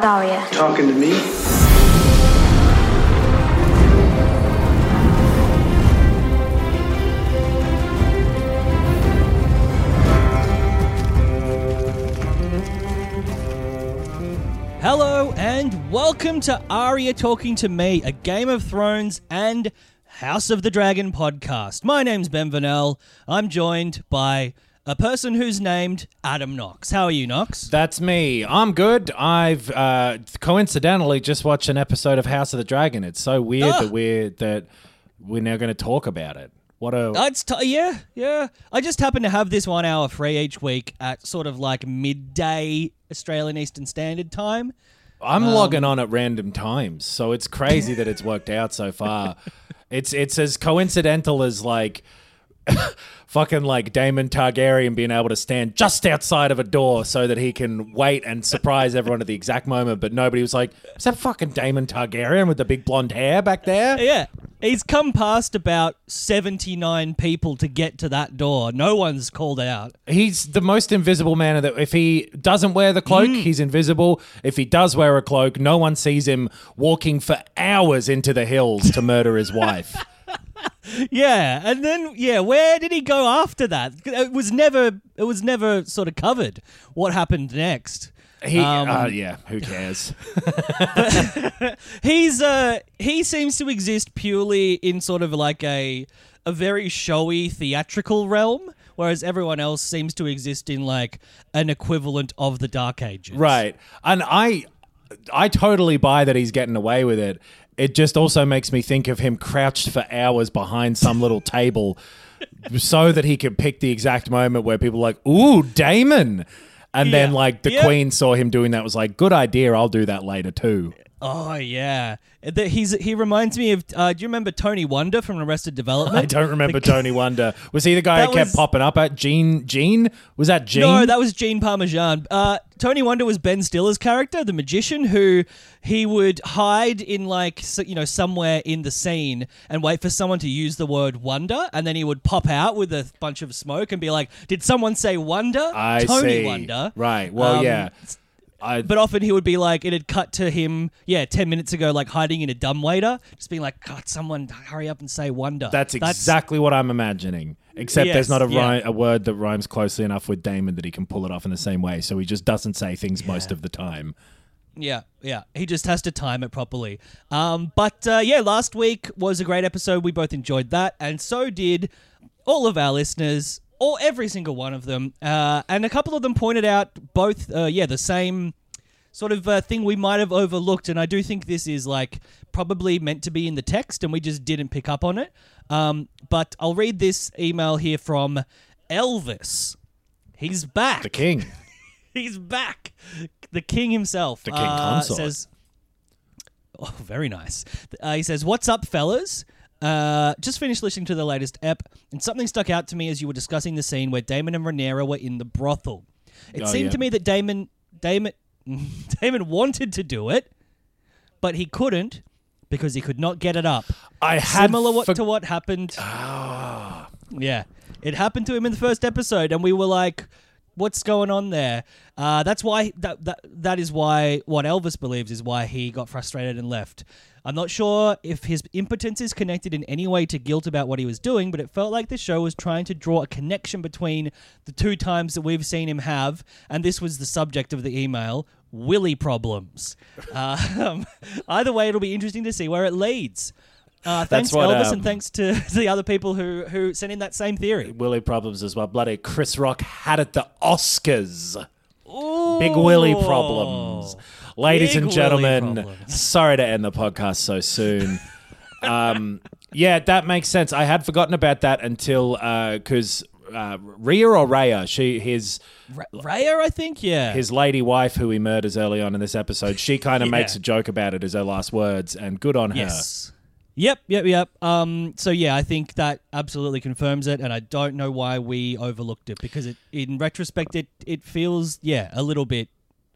Daria. Talking to me? Hello and welcome to Arya Talking to Me, a Game of Thrones and House of the Dragon podcast. My name's Ben Vanel. I'm joined by a person who's named Adam Knox. How are you, Knox? That's me. I'm good. I've uh, coincidentally just watched an episode of House of the Dragon. It's so weird Ah. that we're that we're now going to talk about it. What a Uh, It's t- yeah, yeah. I just happen to have this one hour free each week at sort of like midday Australian Eastern Standard Time. I'm um, logging on at random times, so it's crazy that it's worked out so far. It's it's as coincidental as like fucking like Daemon Targaryen being able to stand just outside of a door so that he can wait and surprise everyone at the exact moment, but nobody was like, "Is that fucking Daemon Targaryen with the big blonde hair back there?" Yeah. He's come past about 79 people to get to that door. No one's called out. He's the most invisible man. Of the, if he doesn't wear the cloak, Mm. he's invisible. If he does wear a cloak, no one sees him walking for hours into the hills to murder his wife. Yeah, and then yeah, where did he go after that? It was never it was never sort of covered what happened next. He, Um, uh, yeah, who cares? He's uh he seems to exist purely in sort of like a a very showy theatrical realm, whereas everyone else seems to exist in like an equivalent of the Dark Ages. right, and I, I totally buy that he's getting away with it. It just also makes me think of him crouched for hours behind some little table, so that he could pick the exact moment where people are like, "Ooh, Daemon." And then, like, the Yeah. queen saw him doing that, was like, good idea. I'll do that later, too. Oh yeah. The- he's he reminds me of uh, do you remember Tony Wonder from Arrested Development? I don't remember Tony Wonder. Was he the guy That who kept was- popping up at Gene? Gene was that Gene? No, that was Gene Parmesan. Uh, Tony Wonder was Ben Stiller's character, the magician, who he would hide in like you know somewhere in the scene and wait for someone to use the word wonder, and then he would pop out with a bunch of smoke and be like, "Did someone say wonder?" I Tony see. Wonder. Right. Well, Um, yeah. I, But often he would be like, it had cut to him, yeah, 10 minutes ago, like hiding in a dumbwaiter, just being like, God, someone hurry up and say wonder. that's exactly what I'm imagining. Except Yes, there's not a, yeah. a word that rhymes closely enough with Daemon that he can pull it off in the same way. So he just doesn't say things most of the time. Yeah, yeah. He just has to time it properly. Um, but uh, yeah, last week was a great episode. We both enjoyed that, and so did all of our listeners, or every single one of them. Uh, and a couple of them pointed out both, uh, yeah, the same sort of uh, thing we might have overlooked. And I do think this is like probably meant to be in the text, and we just didn't pick up on it. Um, but I'll read this email here from Elvis. He's back. The king. He's back. The king himself. The king uh, consort. says, "Oh, very nice." Uh, he says, "What's up, fellas?" Uh, just finished listening to the latest ep, and something stuck out to me as you were discussing the scene where Daemon and Rhaenyra were in the brothel. It Oh, seemed yeah. to me that Daemon, Daemon, Daemon wanted to do it, but he couldn't because he could not get it up. I had Similar what, for- to what happened. Yeah, it happened to him in the first episode, and we were like, "What's going on there?" Uh, that's why that, that that is why what Elvis believes is why he got frustrated and left. I'm not sure if his impotence is connected in any way to guilt about what he was doing, but it felt like the show was trying to draw a connection between the two times that we've seen him have, and this was the subject of the email: Willy problems. Um, either way, it'll be interesting to see where it leads. Uh, thanks, what, Elvis, um, and thanks to the other people who who sent in that same theory. Willie problems as well. Bloody Chris Rock had at the Oscars. Big Willie problems. Ladies Big and gentlemen, sorry to end the podcast so soon. um, yeah, that makes sense. I had forgotten about that until because uh, Rhea or Raya. She his Ra- Raya, I think. Yeah. his lady wife who he murders early on in this episode. She kind of Yeah. makes a joke about it as her last words, and good on her. Yes. Yep, yep, yep. Um, so yeah, I think that absolutely confirms it, and I don't know why we overlooked it because it, in retrospect, it it feels yeah a little bit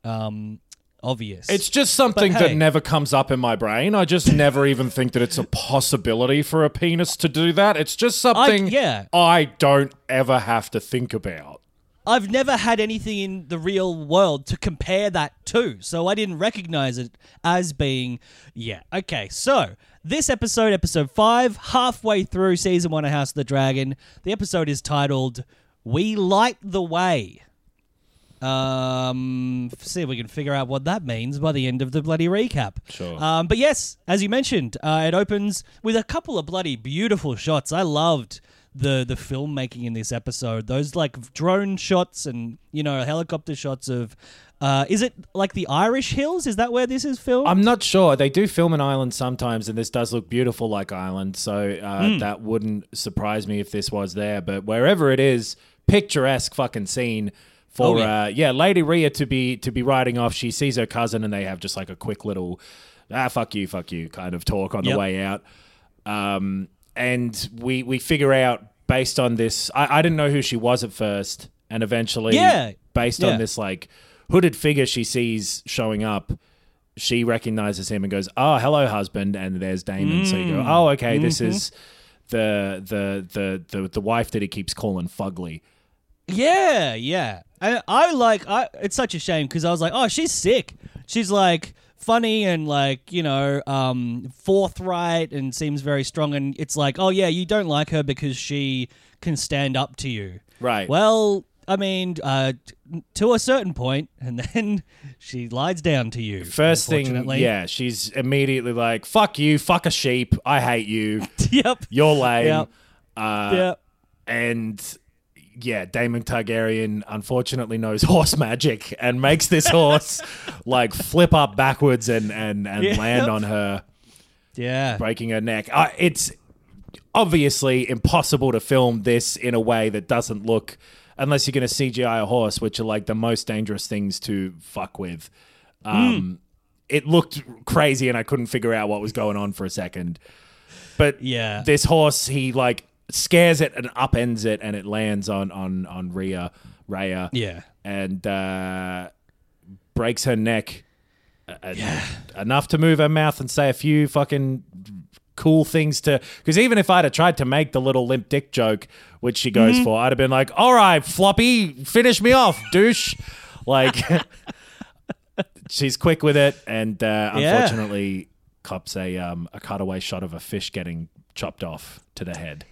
um obvious. It's just something But that never comes up in my brain. I just never even think that it's a possibility for a penis to do that. It's just something yeah. I don't ever have to think about. I've never had anything in the real world to compare that to, so I didn't recognize it as being yeah. Okay, so this episode, episode five, halfway through season one of House of the Dragon. The episode is titled "We Light the Way." Um, see if we can figure out what that means by the end of the bloody recap. Sure. Um, but yes, as you mentioned, uh, it opens with a couple of bloody beautiful shots. I loved the the filmmaking in this episode. Those like drone shots and you know helicopter shots of. Uh, is it like the Irish Hills? Is that where this is filmed? I'm not sure. They do film an island sometimes, and this does look beautiful like Ireland. So uh, Hmm. that wouldn't surprise me if this was there. But wherever it is, picturesque fucking scene for Oh, yeah. Uh, yeah, Lady Rhea to be to be riding off. She sees her cousin, and they have just like a quick little ah fuck you, fuck you kind of talk on the way out. Um, and we we figure out based on this. I, I didn't know who she was at first, and eventually, Yeah. based Yeah. on this like hooded figure she sees showing up, she recognizes him and goes, "Oh, hello, husband." And there's Daemon. So you Mm. go, "Oh, okay, this Mm-hmm. is the, the the the the wife that he keeps calling Fugly." Yeah, yeah. I, I like. I. It's such a shame because I was like, oh, she's sick. She's like funny and like you know um forthright and seems very strong and it's like oh yeah you don't like her because she can stand up to you Right. well i mean uh to a certain point and then she lies down to you First thing, yeah, she's immediately like, "Fuck you, fuck a sheep. I hate you. yep You're lame." Yep. Uh, yep and yeah, Daemon Targaryen unfortunately knows horse magic and makes this horse like flip up backwards and and and Yeah. land on her, yeah breaking her neck. Uh, it's obviously impossible to film this in a way that doesn't look unless you're going to CGI a horse, which are like the most dangerous things to fuck with. Um, It looked crazy, and I couldn't figure out what was going on for a second. But Yeah. this horse, he like scares it and upends it, and it lands on on on Rhea, Raya, yeah and uh, breaks her neck. uh, enough to move her mouth and say a few fucking cool things to because even if I'd have tried to make the little limp dick joke, which she goes Mm-hmm. for, I'd have been like, "All right, floppy, finish me off, douche." Like, she's quick with it, and uh, Yeah. unfortunately, cops a um, a cutaway shot of a fish getting chopped off to the head.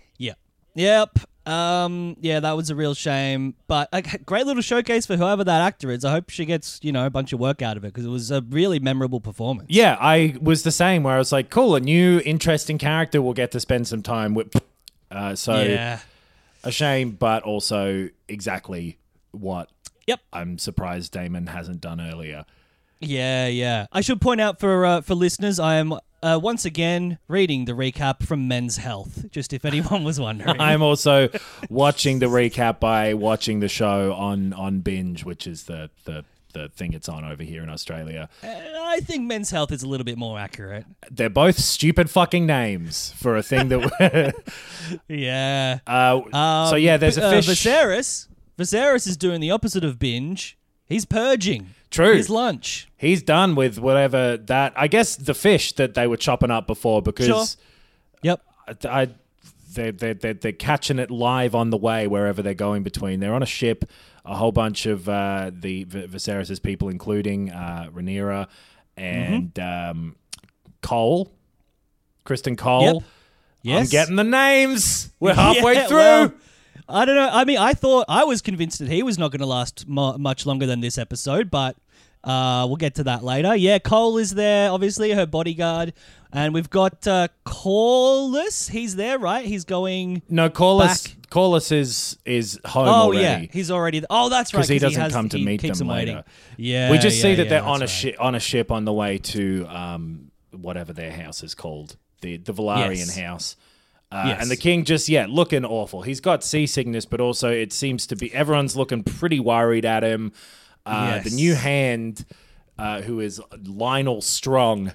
Yep. Um, yeah, that was a real shame. But a great little showcase for whoever that actor is. I hope she gets, you know, a bunch of work out of it because it was a really memorable performance. Yeah, I was the same. Where I was like, "Cool, a new interesting character will get to spend some time with." Uh, so Yeah. a shame, but also exactly what Yep. I'm surprised Daemon hasn't done earlier. Yeah, yeah. I should point out for uh, for listeners, I am uh, once again reading the recap from Men's Health, just if anyone was wondering. I'm also watching the recap by watching the show on on binge, which is the the the thing it's on over here in Australia. I think Men's Health is a little bit more accurate. They're both stupid fucking names for a thing that. Yeah. uh, so yeah, there's a uh, fish. Viserys. Viserys is doing the opposite of binge. He's purging. True. His lunch. He's done with whatever that. I guess the fish that they were chopping up before because. Sure. Yep. I, I they they they they're catching it live on the way wherever they're going between. They're on a ship. A whole bunch of uh, the v- Viserys's people, including uh, Rhaenyra and um, Cole, Criston Cole. Yep. Yes. I'm getting the names. We're halfway Yeah, through. well, I don't know. I mean, I thought I was convinced that he was not going to last mu- much longer than this episode, but uh, we'll get to that later. Yeah, Cole is there, obviously her bodyguard, and we've got uh, Corlys. He's there, right? He's going. no, Corlys. Back. Corlys is is home Oh already. yeah, he's already. Oh, that's right. Because he doesn't has- come to meet them waiting. later. Yeah, we just yeah, see that yeah, they're on a that's ship on a ship on the way to um, whatever their house is called, the the Velaryon Yes. house. Uh, Yes. And the king just, yeah, looking awful. He's got seasickness, but also it seems to be everyone's looking pretty worried at him. Uh, Yes. The new hand, uh, who is Lyonel Strong,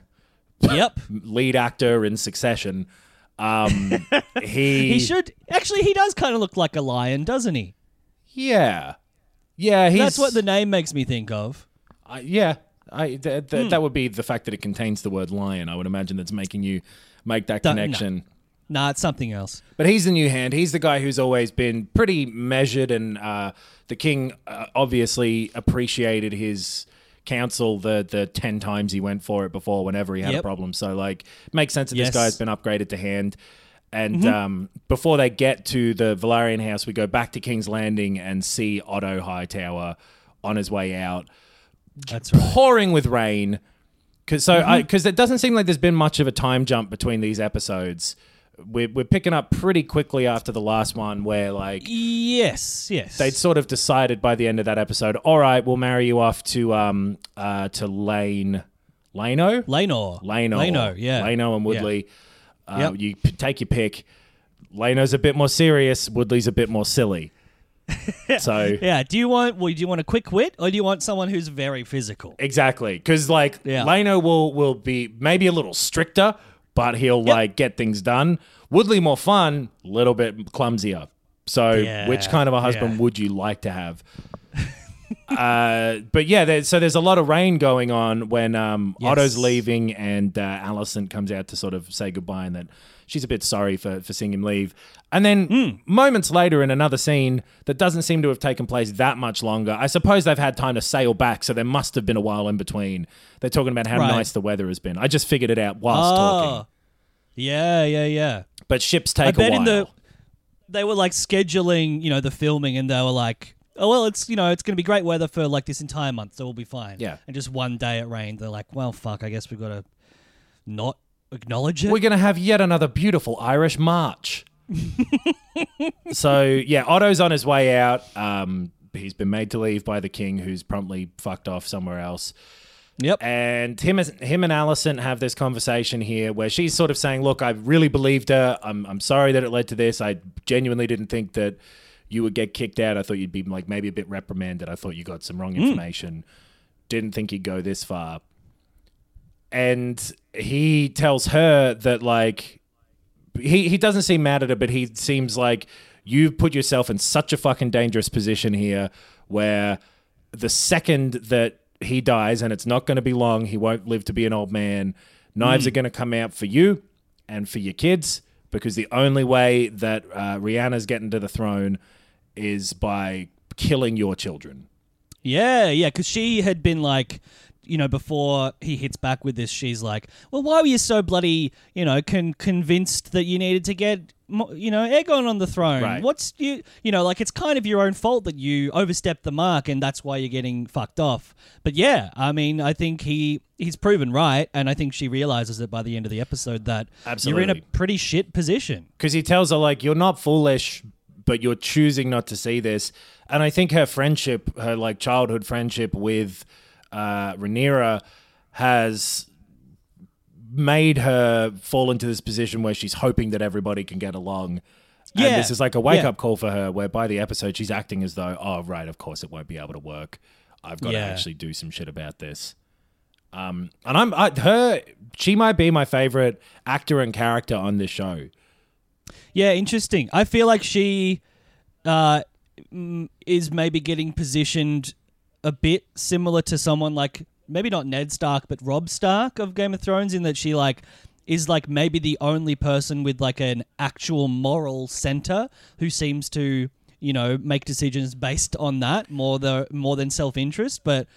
Yep. lead actor in Succession, um, he, He should actually. He does kind of look like a lion, doesn't he? yeah, yeah, he's That's what the name makes me think of. I yeah. I th- th- Hmm. that would be the fact that it contains the word lion. I would imagine that's making you make that Don't- no. connection. Nah, it's something else. But he's the new hand. He's the guy who's always been pretty measured, and uh, the king uh, obviously appreciated his counsel the the ten times he went for it before. Whenever he had a problem, so like makes sense that Yes. Mm-hmm. this guy's been upgraded to hand. And um, before they get to the Velaryon house, we go back to King's Landing and see Otto Hightower on his way out That's right. pouring with rain. Cause so, Mm-hmm. because it doesn't seem like there's been much of a time jump between these episodes. We're, we're picking up pretty quickly after the last one, where like Yes, yes. they'd sort of decided by the end of that episode, all right, we'll marry you off to um uh to Lane, Lano, Lanor. Lano, Lanor, yeah. Lano and Woodley. Uh, Yep. You p- take your pick. Lano's a bit more serious. Woodley's a bit more silly. so Yeah. Do you want? Well, do you want a quick wit, or do you want someone who's very physical? Exactly, because like Yeah. Leno will will be maybe a little stricter, but he'll like get things done. Woodley more fun, little bit clumsier. So, Yeah, which kind of a husband yeah. would you like to have? uh, but yeah, there, so there's a lot of rain going on when um, Yes. Otto's leaving and uh, Alicent comes out to sort of say goodbye and that she's a bit sorry for, for seeing him leave. And then Hmm. moments later in another scene that doesn't seem to have taken place that much longer, I suppose they've had time to sail back, so there must have been a while in between. They're talking about how Right. nice the weather has been. I just figured it out whilst talking. Oh. Yeah, yeah, yeah. But ships I take a bet while. in the they were like scheduling, you know, the filming, and they were like, "Oh well, it's you know, it's going to be great weather for like this entire month, so we'll be fine." Yeah. And just one day it rained. They're like, "Well, fuck. I guess we've got to not acknowledge it." We're going to have yet another beautiful Irish March. so, yeah, Otto's on his way out. Um, he's been made to leave by the king, who's promptly fucked off somewhere else. yep. And him, him and Alicent have this conversation here where she's sort of saying, Look, I really believed her. I'm, I'm sorry that it led to this. I genuinely didn't think that you would get kicked out. I thought you'd be like maybe a bit reprimanded. I thought you got some wrong information. Didn't think you'd go this far. And he tells her that, like, he, he doesn't seem mad at her, but he seems like you've put yourself in such a fucking dangerous position here where the second that he dies, and it's not going to be long, he won't live to be an old man, knives are going to come out for you and for your kids because the only way that uh, Rhaenyra's getting to the throne is by killing your children. Yeah, yeah, because she had been like, you know, before he hits back with this, she's like, "Well, why were you so bloody, you know, con- convinced that you needed to get, you know, Aegon on the throne? Right. What's you, you know, like it's kind of your own fault that you overstepped the mark, and that's why you're getting fucked off." But yeah, I mean, I think he he's proven right, and I think she realizes it by the end of the episode that you're in a pretty shit position. because he tells her like you're not foolish but you're choosing not to see this and i think her friendship her like childhood friendship with uh Rhaenyra has made her fall into this position where she's hoping that everybody can get along and Yeah. this is like a wake Yeah. up call for her where by the episode she's acting as though oh right of course it won't be able to work i've got Yeah. to actually do some shit about this um and i'm I, her she might be my favorite actor and character on this show Yeah, interesting. I feel like she uh, is maybe getting positioned a bit similar to someone like maybe not Ned Stark, but Robb Stark of Game of Thrones, in that she like is like maybe the only person with like an actual moral center who seems to you know make decisions based on that more the more than self interest, but.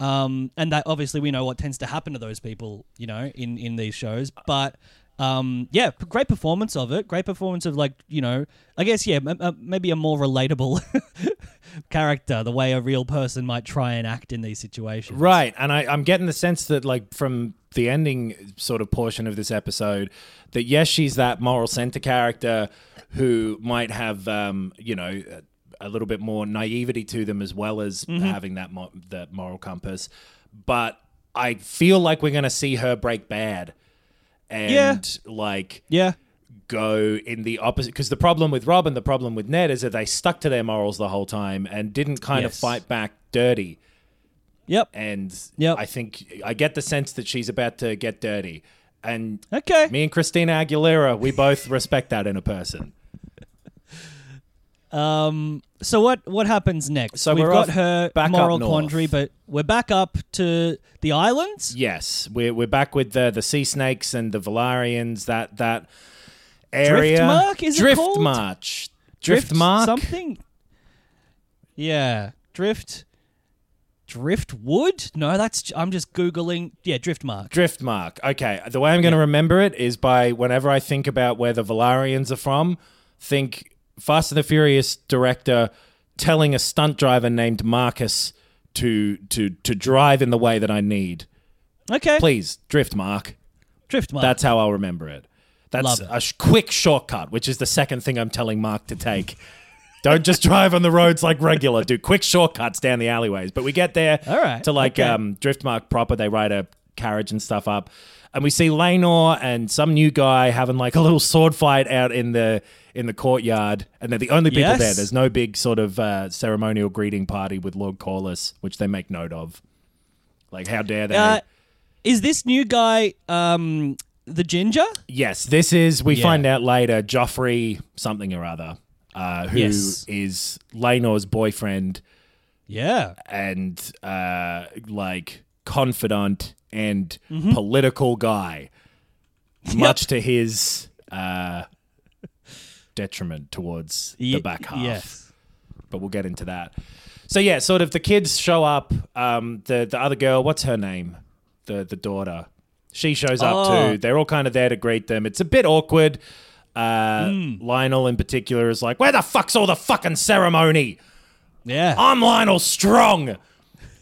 Um, and that obviously we know what tends to happen to those people, you know, in in these shows. But um, yeah, great performance of it. Great performance of like you know, I guess yeah, m- uh, maybe a more relatable character, the way a real person might try and act in these situations. Right. And I, I'm getting the sense that, like, from the ending sort of portion of this episode, that yes, she's that moral center character who might have, um, you know, a, a little bit more naivety to them as well as Mm-hmm. having that, mo- that moral compass. But I feel like we're going to see her break bad and, Yeah. like, Yeah. go in the opposite because the problem with Robb and the problem with Ned is that they stuck to their morals the whole time and didn't kind of fight back dirty. Yep. And Yep. I think I get the sense that she's about to get dirty. And Okay. me and Christina Aguilera, we both respect that in a person. Um. So what what happens next? So we've we're got off her back up moral north. quandary, but we're back up to the islands. Yes, we're we're back with the the sea snakes and the Velaryons. That that area. Driftmark, is it Drift called? March. Drift Mark. something. Yeah, drift. Driftwood? No, that's I'm just googling. Yeah, Driftmark. Drift Mark. Okay, the way I'm going to remember it is by whenever I think about where the Velaryons are from, think Fast and the Furious director telling a stunt driver named Marcus to to to drive in the way that I need. okay, Please, Drift Mark. Driftmark. That's how I'll remember it. That's Love a sh- quick shortcut, which is the second thing I'm telling Mark to take. Don't just drive on the roads like regular. Do quick shortcuts down the alleyways. But we get there All right, to like okay. um, Driftmark proper. They ride a carriage and stuff up, and we see Laenor and some new guy having like a little sword fight out in the in the courtyard, and they're the only people Yes. there. There's no big sort of uh, ceremonial greeting party with Lord Corlys, which they make note of. Like, how dare they? Uh, is this new guy um the ginger? Yes, this is. We Yeah. find out later. Joffrey something or other, uh, who is Yes. Laenor's boyfriend Yeah. and uh, like confidant and Mm-hmm. political guy, much to his uh, detriment towards the back half Yes. but we'll get into that. So yeah, sort of the kids show up. Um, the the other girl, what's her name? The the daughter. She shows up Oh. too. They're all kind of there to greet them. It's a bit awkward. Uh, Hmm. Lyonel in particular is like, "Where the fuck's all the fucking ceremony? Yeah. I'm Lyonel Strong.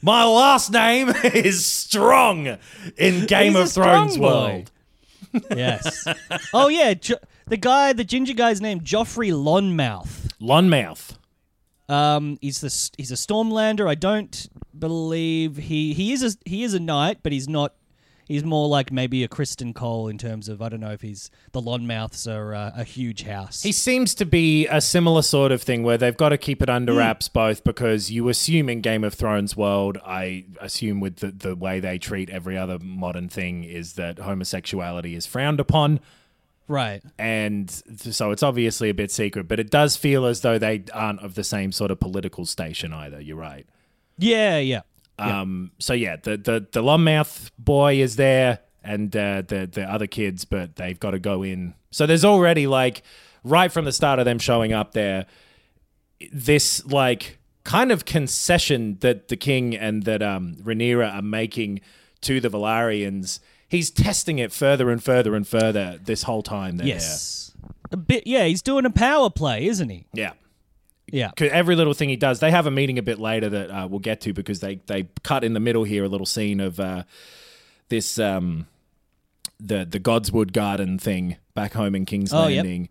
My last name is Strong in Game He's of Thrones strong world." yes. Oh yeah, jo- the guy, the ginger guy's name Joffrey Lonmouth. Lonmouth. Um, he's the s- he's a Stormlander. I don't believe he he is a he is a knight, but he's not. He's more like maybe a Criston Cole in terms of I don't know if he's the Lonmouths are uh, a huge house. He seems to be a similar sort of thing where they've got to keep it Hmm. under wraps both because you assume in Game of Thrones world, I assume with the, the way they treat every other modern thing is that homosexuality is frowned upon. right. And so it's obviously a bit secret, but it does feel as though they aren't of the same sort of political station either. You're right. Yeah, yeah. Um, so yeah, the the the Lonmouth boy is there, and uh, the the other kids, but they've got to go in. So there's already like right from the start of them showing up there, this like kind of concession that the king and that um Rhaenyra are making to the Velaryons. He's testing it further and further and further this whole time. They're Yes. A bit. Yeah, he's doing a power play, isn't he? Yeah. Yeah. every little thing he does. They have a meeting a bit later that uh, we'll get to because they they cut in the middle here a little scene of uh, this um, the the Godswood Garden thing back home in King's Oh, yep. Landing,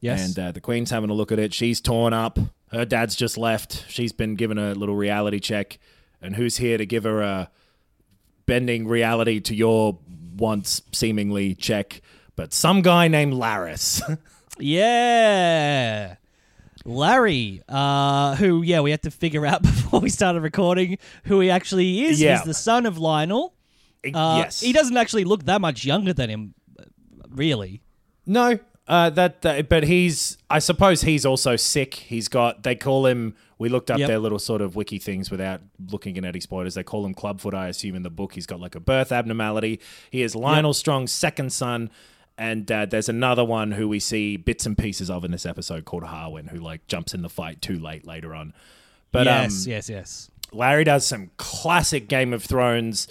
Yes. and uh, the Queen's having a look at it. She's torn up. Her dad's just left. She's been given a little reality check, and who's here to give her a bending reality to your once seemingly check? But some guy named Larys. Yeah. Larry, uh, who, yeah, we had to figure out before we started recording who he actually is. Yeah. He's the son of Lyonel. Uh, yes, He doesn't actually look that much younger than him, really. No, uh, that, that, but he's. I suppose he's also sick. He's got. They call him. We looked up Yep. their little sort of wiki things without looking at any spoilers. They call him Clubfoot. I assume in the book he's got like a birth abnormality. He is Lyonel Strong's second son, and uh, there's another one who we see bits and pieces of in this episode called Harwin, who like jumps in the fight too late later on. But yes, um, yes, yes. Larry does some classic Game of Thrones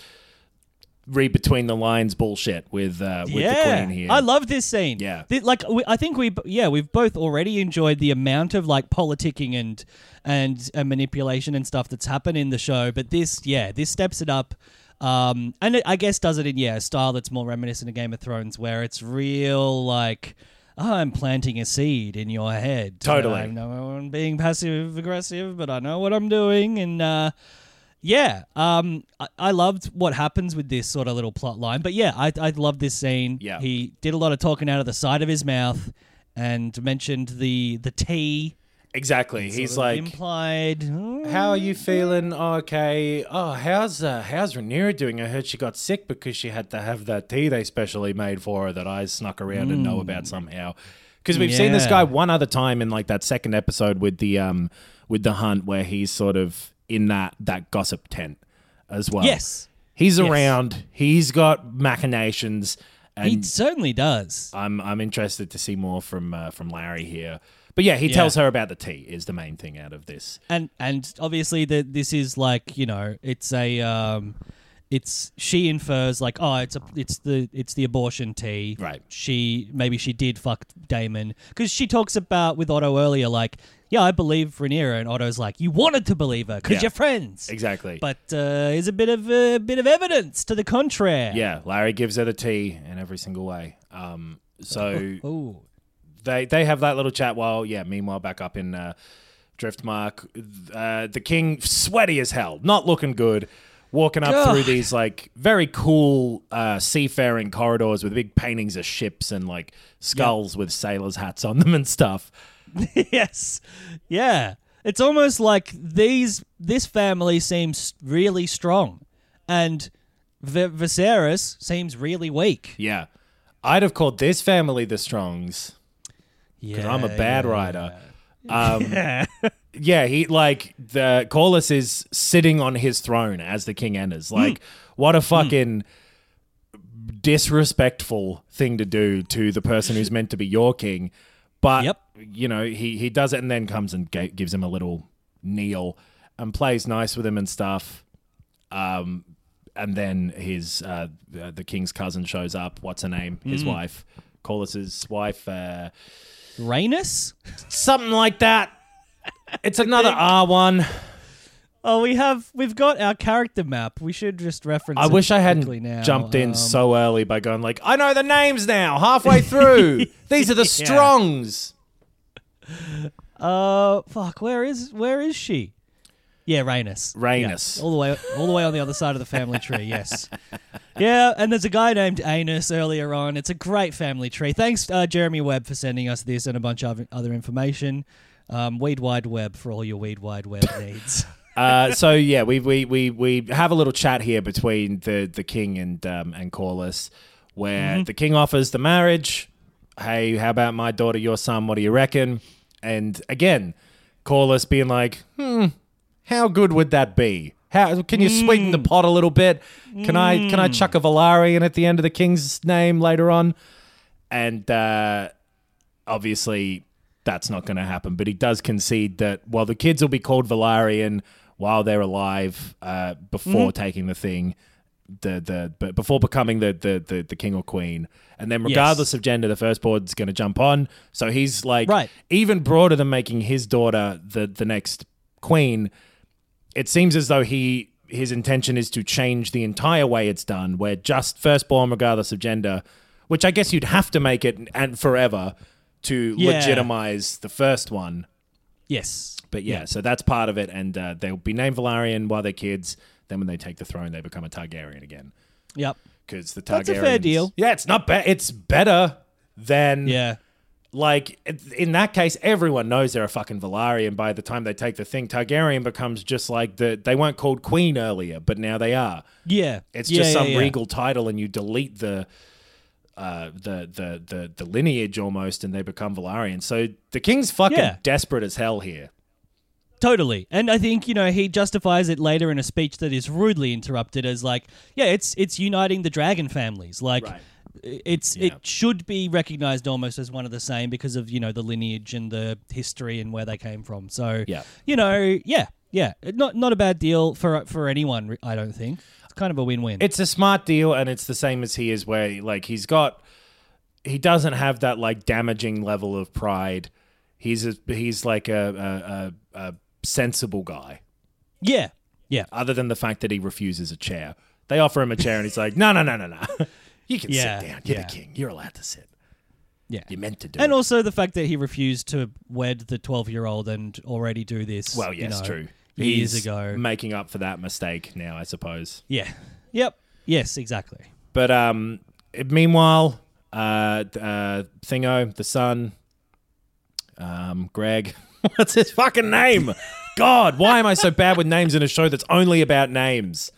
read between the lines bullshit with uh, with yeah, the Queen here. I love this scene. Yeah. Th- like we, I think we, yeah, we've both already enjoyed the amount of like politicking and and uh, manipulation and stuff that's happened in the show, but this, yeah, this steps it up. Um, and it, I guess does it in yeah a style that's more reminiscent of Game of Thrones, where it's real like. "Oh, I'm planting a seed in your head. Totally. I know I'm being passive aggressive, but I know what I'm doing, and uh, Yeah, um, I, I loved what happens with this sort of little plot line. But yeah, I I love this scene. Yeah. he did a lot of talking out of the side of his mouth and mentioned the the tea. Exactly. He's sort of like, implied. "Hmm, How are you feeling? Okay. Oh, how's uh, how's Rhaenyra doing? I heard she got sick because she had to have that tea they specially made for her that I snuck around and know about somehow. Because we've seen this guy one other time in like that second episode with the um with the hunt where he's sort of in that that gossip tent as well. Yes, he's Yes. around. He's got machinations, and he certainly does. I'm I'm interested to see more from uh, from Larry here. But yeah, he Yeah. tells her about the tea is the main thing out of this. and and obviously that this is like you know it's a um it's she infers like oh it's a it's the it's the abortion tea Right. she maybe she did fuck Daemon because she talks about with Otto earlier like yeah I believe Rhaenyra and Otto's like you wanted to believe her because Yeah. you're friends Exactly. but uh, is a bit of a bit of evidence to the contrary Yeah, Larry gives her the tea in every single way. Um, so oh they they have that little chat while yeah. Meanwhile, back up in uh, Driftmark, uh, the king sweaty as hell, not looking good. Walking up Ugh. through these like very cool uh, seafaring corridors with big paintings of ships and like skulls with sailors' hats on them and stuff. yes yeah it's almost like these this family seems really strong and v- Viserys seems really weak Yeah, I'd have called this family the Strongs. Because I'm a bad writer. Um, yeah, he like the Corlys is sitting on his throne as the king enters. Like, what a fucking disrespectful thing to do to the person who's meant to be your king. But Yep. you know, he he does it and then comes and ga- gives him a little kneel and plays nice with him and stuff. Um, and then his uh, the the king's cousin shows up. What's her name? His wife, Corlys's wife. Uh, Rhaenys? something like that. It's another R one. Oh, we have we've got our character map. We should just reference. I it wish I hadn't now. jumped in Um, so early by going like, I know the names now. Halfway through, these are the Strongs. Uh, fuck. Where is where is she? Yeah, Rainus. Rhaenys. Yeah, all the way all the way on the other side of the family tree. Yes. Yeah, and there's a guy named Anus earlier on. It's a great family tree. Thanks, uh, Jeremy Webb, for sending us this and a bunch of other information. Um, Weed Wide Web for all your Weed Wide Web needs. Uh, so yeah, we, we we we have a little chat here between the the king and um, and Corlys, where Mm-hmm. the king offers the marriage. Hey, how about my daughter, your son? What do you reckon? And again, Corlys being like, hmm, how good would that be? How can you sweeten Mm. the pot a little bit? Can I can I chuck a Velaryon at the end of the king's name later on? And uh, obviously that's not going to happen. But he does concede that while the kids will be called Velaryon while they're alive, uh, before Mm-hmm. taking the thing, the the but before becoming the the the, the king or queen, and then regardless of gender, the firstborn's going to jump on. So he's like Right. even broader than making his daughter the the next queen. It seems as though he his intention is to change the entire way it's done, where just firstborn, regardless of gender, which I guess you'd have to make it and forever to Yeah. legitimize the first one. yes. But yeah, so that's part of it, and uh, they'll be named Velaryon while they're kids. Then when they take the throne, they become a Targaryen again Yep. because the Targaryens. That's a fair deal. Yeah, it's not bad. It's better than Yeah. Like in that case, everyone knows they're a fucking Velaryon by the time they take the thing. Targaryen becomes just like the they weren't called queen earlier, but now they are. Yeah. It's Yeah, just yeah, some yeah. regal title, and you delete the. Uh, the, the the the lineage almost, and they become Velaryon. So the king's fucking desperate as hell here. Totally. And I think, you know, he justifies it later in a speech that is rudely interrupted as like, yeah, it's it's uniting the dragon families. Like Right. It's Yeah. it should be recognized almost as one of the same because of, you know, the lineage and the history and where they came from. So, Yeah. you know, yeah. Yeah. Not not a bad deal for for anyone, I don't think. It's kind of a win-win. It's a smart deal, and it's the same as he is, where like he's got, he doesn't have that like damaging level of pride. He's a, he's like a, a, a, a sensible guy. yeah. Yeah. Other than the fact that he refuses a chair, they offer him a chair, and he's like, no, no, no, no, no. You can Yeah, sit down. You're yeah. the king. You're allowed to sit. Yeah. You're meant to do. And it. also the fact that he refused to wed the 12-year-old and already do this. well, you yes, know, true. years he's ago. making up for that mistake now, I suppose. Yeah. Yep. Yes, exactly. But um, meanwhile, uh, uh, Thingo, the son, um, Greg, what's his fucking name? God, why am I so bad with names in a show that's only about names?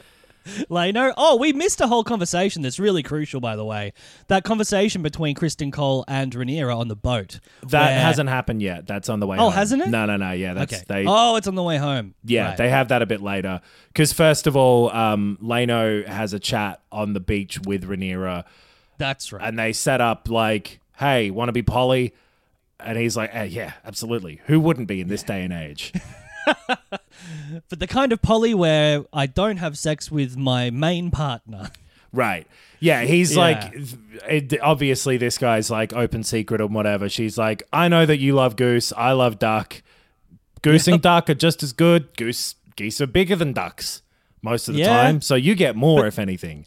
Leno. Oh, we missed a whole conversation that's really crucial, by the way. That conversation between Criston Cole and Rhaenyra on the boat. That where- hasn't happened yet. That's on the way. Oh, home. hasn't it? No, no, no. Yeah, that's Okay. they. oh, it's on the way home. Yeah, Right. they have that a bit later. Because first of all, um, Leno has a chat on the beach with Rhaenyra, That's right. and they set up like, "Hey, want to be Polly?" And he's like, eh, "Yeah, absolutely. Who wouldn't be in this day and age?" but the kind of poly where I don't have sex with my main partner. right? Yeah, he's Yeah. like, it, obviously, this guy's like open secret or whatever. She's like, "I know that you love goose. I love duck. Goose and duck are just as good. Goose geese are bigger than ducks." Most of the Yeah. time, so you get more if anything.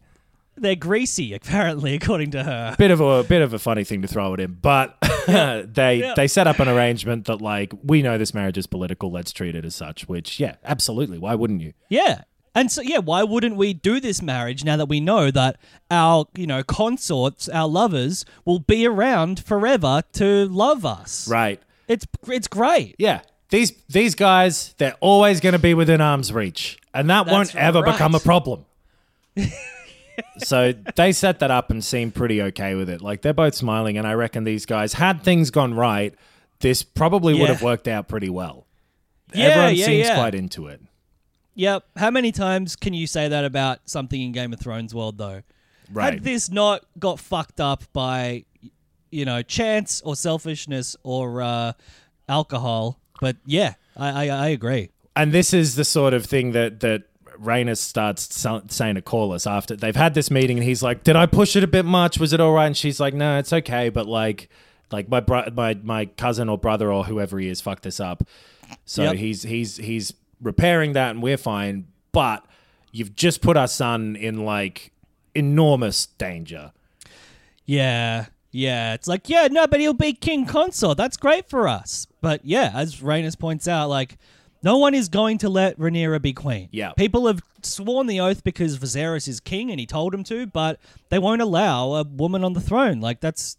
They're greasy, apparently, according to her. bit of a bit of a funny thing to throw it in, but they Yeah. they set up an arrangement that like we know this marriage is political, let's treat it as such. Which yeah, absolutely. Why wouldn't you? Yeah. And so, yeah, why wouldn't we do this marriage now that we know that our, you know, consorts, our lovers, will be around forever to love us? Right? It's it's great. Yeah. These these guys, they're always going to be within arm's reach, and that won't ever right. become a problem. so they set that up and seem pretty okay with it. Like they're both smiling, and I reckon these guys, had things gone right, this probably would have worked out pretty well. Yeah, Everyone yeah, seems yeah. quite into it. Yep. How many times can you say that about something in Game of Thrones world though? Right. Had this not got fucked up by, you know, chance or selfishness or uh, alcohol, but yeah, I, I I agree. and this is the sort of thing that that Rhaenys starts saying to Corlys after they've had this meeting, and he's like, "Did I push it a bit much? Was it all right?" And she's like, "No, it's okay, but like, like my bro- my my cousin or brother or whoever he is fucked this up, so Yep. he's he's he's repairing that, and we're fine. But you've just put our son in like enormous danger." Yeah, yeah. It's like, yeah, no, but he'll be king consort. That's great for us. But yeah, as Rhaenys points out, like, no one is going to let Rhaenyra be queen. Yeah. People have sworn the oath because Viserys is king and he told him to, but they won't allow a woman on the throne. Like, that's.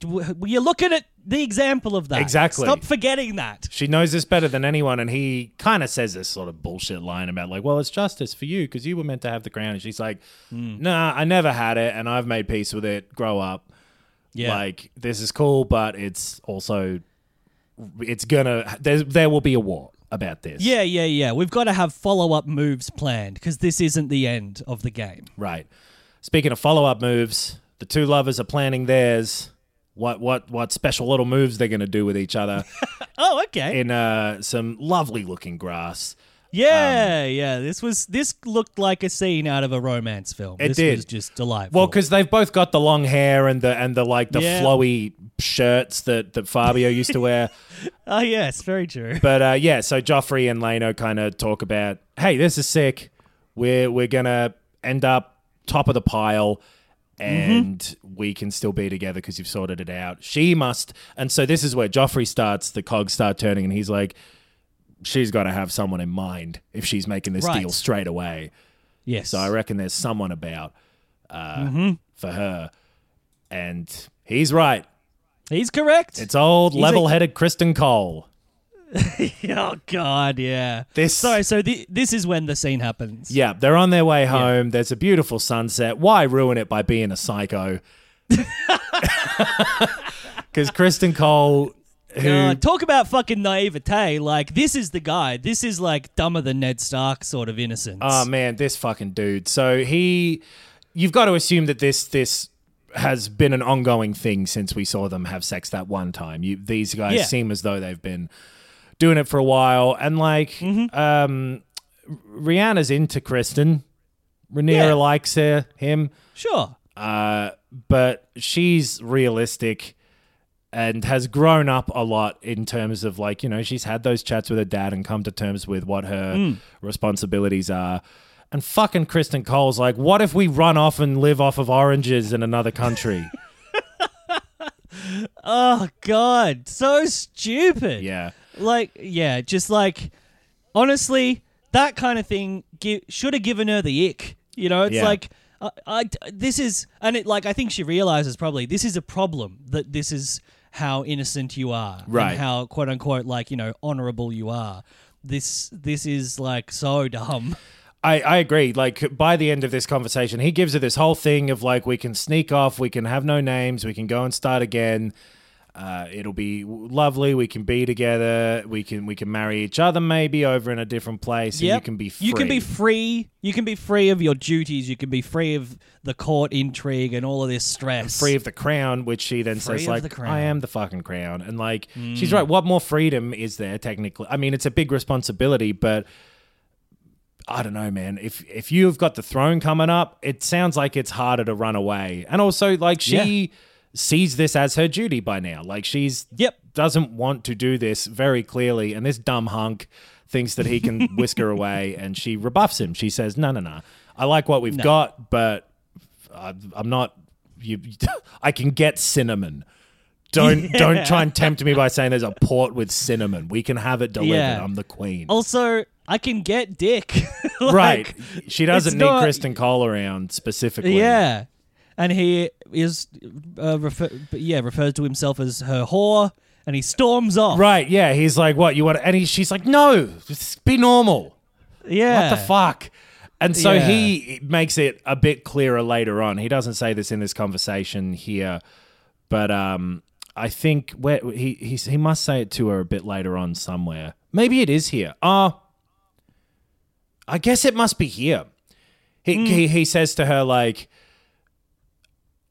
You're looking at the example of that. Exactly. Stop forgetting that. She knows this better than anyone, and he kind of says this sort of bullshit line about like, "Well, it's justice for you because you were meant to have the crown." And she's like, hmm. "Nah, I never had it, and I've made peace with it. Grow up. Yeah. Like this is cool, but it's also it's gonna there there will be a war about this. yeah, yeah, yeah. We've got to have follow up moves planned because this isn't the end of the game. right. Speaking of follow up moves, the two lovers are planning theirs. What what what special little moves they're gonna do with each other Oh, okay. in uh, some lovely looking grass. Yeah, yeah. This was this looked like a scene out of a romance film. It this did. was just delightful. Well, because they've both got the long hair and the and the like the Yeah. flowy shirts that that Fabio used to wear. oh yes, very true. But uh, yeah, so Joffrey and Leno kind of talk about, hey, this is sick. We're we're gonna end up top of the pile, and we can still be together because you've sorted it out. She must, and so this is where Joffrey starts. The cogs start turning, and he's like, she's got to have someone in mind if she's making this Right. deal straight away. Yes. So I reckon there's someone about uh, for her, and he's right. He's correct. It's old, He's level-headed Criston Cole. oh God, yeah. This- Sorry. So the, this is when the scene happens. Yeah, they're on their way home. There's a beautiful sunset. Why ruin it by being a psycho? Because Criston Cole, who Uh, talk about fucking naivete. Like this is the guy. This is like dumber than Ned Stark sort of innocence. oh man, this fucking dude. So he, you've got to assume that this this has been an ongoing thing since we saw them have sex that one time. You, these guys Yeah. seem as though they've been doing it for a while, and like, Mm-hmm. um, Rhaenyra's into Criston. Rhaenyra Yeah. likes her, him. sure. uh, but she's realistic and has grown up a lot in terms of like you know she's had those chats with her dad and come to terms with what her Hmm. responsibilities are and fucking criston cole's like what if we run off and live off of oranges in another country Oh God, so stupid. yeah Like, yeah, just like, honestly, that kind of thing gi- should have given her the ick. You know, it's Yeah. like I, I, this is, and it like I think she realizes probably this is a problem that this is how innocent you are, Right. And how quote unquote like you know honorable you are. This this is like so dumb. I, I agree. Like by the end of this conversation, he gives her this whole thing of like we can sneak off, we can have no names, we can go and start again. Uh, it'll be lovely. We can be together. We can we can marry each other maybe over in a different place. And Yep. you can be free. You can be free. You can be free of your duties. You can be free of the court intrigue and all of this stress. free of the crown, which she then Free says like, the. "I am the fucking crown," and like she's right. What more freedom is there technically? I mean, it's a big responsibility, but I don't know, man. If if you've got the throne coming up, it sounds like it's harder to run away, and also like she sees this as her duty by now. Like she's Yep. doesn't want to do this very clearly, and this dumb hunk thinks that he can whisk her away, and she rebuffs him. She says, "No, no, no. I like what we've got, but I, I'm not. You, I can get cinnamon. Don't don't try and tempt me by saying there's a port with cinnamon. We can have it delivered. Yeah. I'm the queen. Also, I can get dick. Like, right. She doesn't need not- Criston Cole around specifically. Yeah, and he is, uh, refer- yeah, refers to himself as her whore, and he storms off. Right. Yeah. He's like, what you want? And he, she's like, no, just be normal. Yeah. What the fuck? And so Yeah. he makes it a bit clearer later on. He doesn't say this in this conversation here, but um, I think where he he he must say it to her a bit later on somewhere. Maybe it is here. Oh, I guess it must be here. He he he says to her like,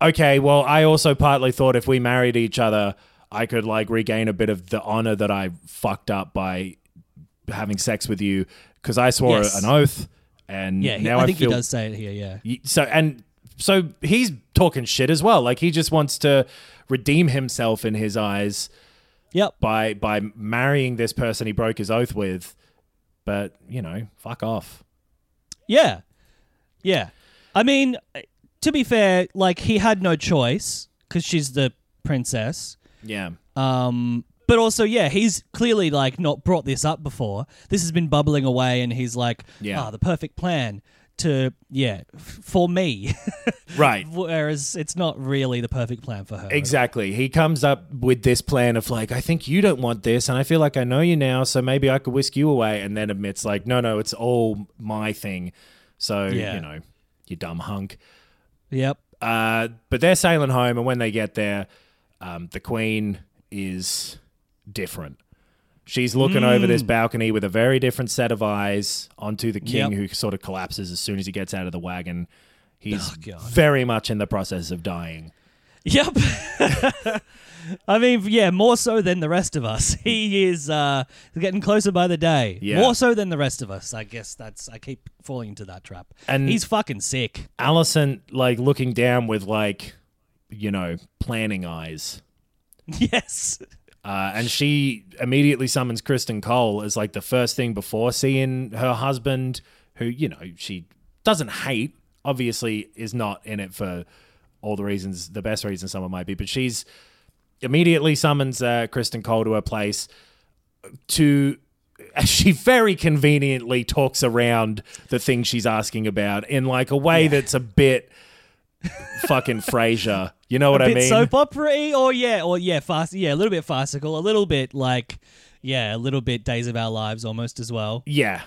"Okay, well, I also partly thought if we married each other, I could like regain a bit of the honor that I fucked up by having sex with you because I swore Yes. an oath, and Yeah, he- now I I, think feel he does say it here. Yeah. So and so he's talking shit as well. Like he just wants to redeem himself in his eyes Yep. by by marrying this person he broke his oath with. But you know, fuck off. Yeah. Yeah. I mean, to be fair, like he had no choice because she's the princess. Yeah. Um, but also, yeah, he's clearly like not brought this up before. This has been bubbling away, and he's like, Yeah. ah, the perfect plan to, yeah, f- for me. Right. Whereas it's not really the perfect plan for her. Exactly. He comes up with this plan of like, I think you don't want this, and I feel like I know you now, so maybe I could whisk you away, and then admits like, no, no, it's all my thing. So Yeah. you know, you dumb hunk. Yep. Uh, but they're sailing home, and when they get there, um, the queen is different. She's looking over this balcony with a very different set of eyes onto the king, Yep. who sort of collapses as soon as he gets out of the wagon. He's Oh, very much in the process of dying. Yep. I mean, yeah, more so than the rest of us. He is uh, getting closer by the day. Yeah. More so than the rest of us. I guess that's. I keep falling into that trap. And- he's fucking sick. Alicent, like looking down with like, you know, planning eyes. Yes. Uh, and she immediately summons Criston Cole as like the first thing before seeing her husband, who, you know, she doesn't hate, obviously is not in it for all the reasons, the best reason someone might be, but she's immediately summons uh, Criston Cole to her place to. She very conveniently talks around the thing she's asking about in like a way that's a bit fucking Frasier. You know what a I bit mean? soap opera or yeah, or yeah, fast. Yeah, a little bit farcical. A little bit like, yeah, a little bit Days of Our Lives almost as well. Yeah.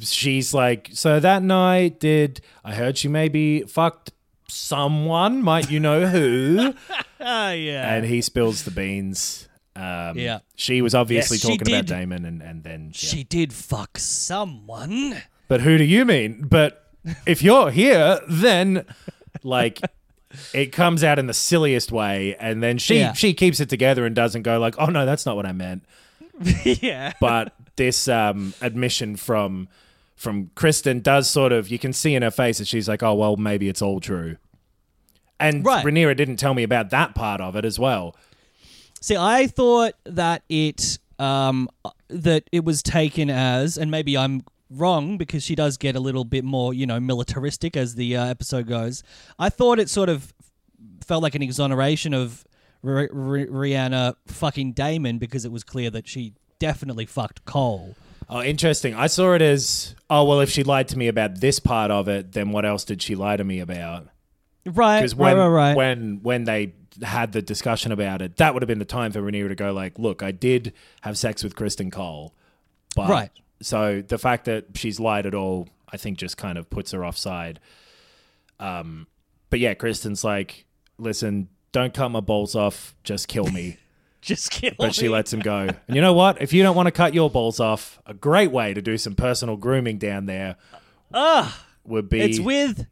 She's like, so that night did I heard she maybe fucked someone, might you know who? Ah, yeah. and he spills the beans. Um, Yeah. She was obviously Yes, she talking about did. Daemon and, and then yeah. She did fuck someone. But who do you mean? But if you're here, then like it comes out in the silliest way and then she Yeah. she keeps it together and doesn't go like, "Oh no, that's not what I meant." yeah. but this um, admission from from Criston does sort of you can see in her face that she's like, oh well, maybe it's all true. And Right. Rhaenyra didn't tell me about that part of it as well. See, I thought that it um that it was taken as, and maybe I'm wrong because she does get a little bit more, you know, militaristic as the uh, episode goes. I thought it sort of felt like an exoneration of R- R- Rhaenyra fucking Daemon because it was clear that she definitely fucked Cole. Oh, interesting. I saw it as oh well, if she lied to me about this part of it, then what else did she lie to me about? Right, Because when right, right, right. when when they had the discussion about it, that would have been the time for Rhaenyra to go like, look, I did have sex with Criston Cole, but Right. So the fact that she's lied at all, I think, just kind of puts her offside. Um, but yeah, Criston's like, listen, don't cut my balls off, just kill me. Just kill but she lets him go. And you know what? If you don't want to cut your balls off, a great way to do some personal grooming down there would be It's with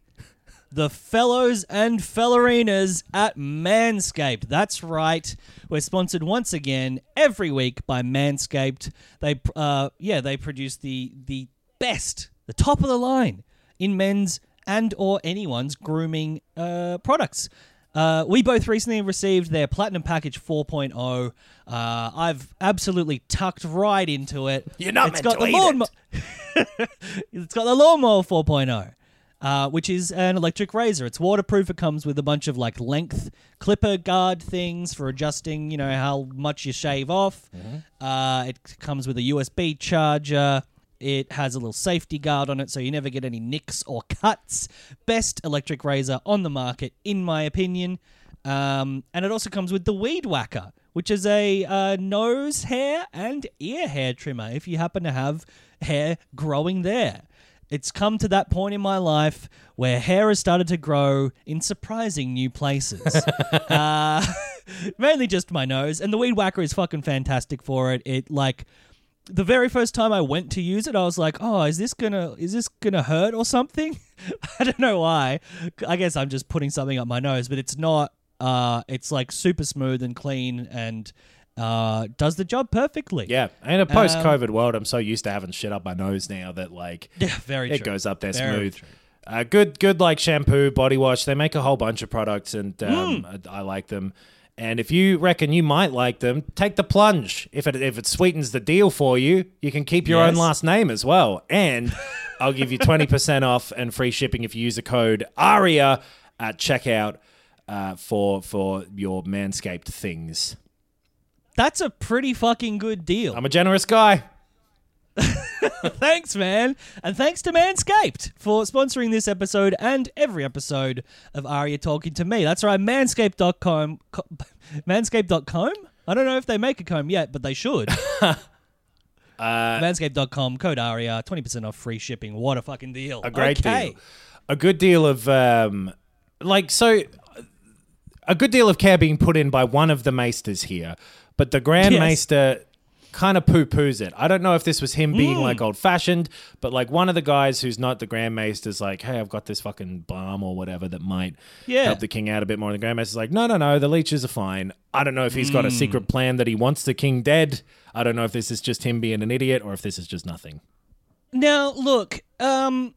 the fellows and fellerinas at Manscaped. That's right. We're sponsored once again every week by Manscaped. They uh yeah, they produce the the best, the top of the line in men's and or anyone's grooming uh products. Uh, we both recently received their Platinum Package 4.0. Uh, I've absolutely tucked right into it. You're not It's meant got to the lawnmo- it. it's got the lawnmower 4.0 uh, which is an electric razor. It's waterproof. It comes with a bunch of like length clipper guard things for adjusting you know how much you shave off. Uh, it comes with a usb charger. It has a little safety guard on it so you never get any nicks or cuts. Best electric razor on the market in my opinion. Um, and it also comes with the weed whacker which is a uh, nose hair and ear hair trimmer if you happen to have hair growing there. It's come to that point in my life where hair has started to grow in surprising new places. uh, mainly just my nose, and the weed whacker is fucking fantastic for it. It like the very first time I went to use it, I was like, "Oh, is this gonna is this gonna hurt or something?" I don't know why. I guess I'm just putting something up my nose, but it's not. Uh, it's like super smooth and clean and uh, does the job perfectly. Yeah, in a post-COVID world, I'm so used to having shit up my nose now that like Yeah, very it true. goes up there Very smooth. true. Uh, good, good like shampoo, body wash. They make a whole bunch of products, and um, Hmm. I, I like them. And if you reckon you might like them, take the plunge. If it if it sweetens the deal for you, you can keep your own last name as well. And I'll give you twenty percent off and free shipping if you use the code ARIA at checkout uh, for for your Manscaped things. That's a pretty fucking good deal. I'm a generous guy. thanks, man. And thanks to Manscaped for sponsoring this episode and every episode of Arya Talking to Me. That's right, manscaped.com. co- Manscaped.com? I don't know if they make a comb yet, but they should. Uh, Manscaped.com, code ARIA, 20% off free shipping. What a fucking deal. a great okay. deal. A good deal of um, like so. A good deal of care being put in by one of the maesters here, but the Grand Yes. Maester kind of poo poos it. I don't know if this was him being Hmm. like old fashioned, but like one of the guys who's not the Grand Maester's like, hey, I've got this fucking balm or whatever that might Yeah. help the king out a bit more. And the Grand Maester's like, no, no, no, the leeches are fine. I don't know if he's got a secret plan that he wants the king dead. I don't know if this is just him being an idiot or if this is just nothing. Now, look, um,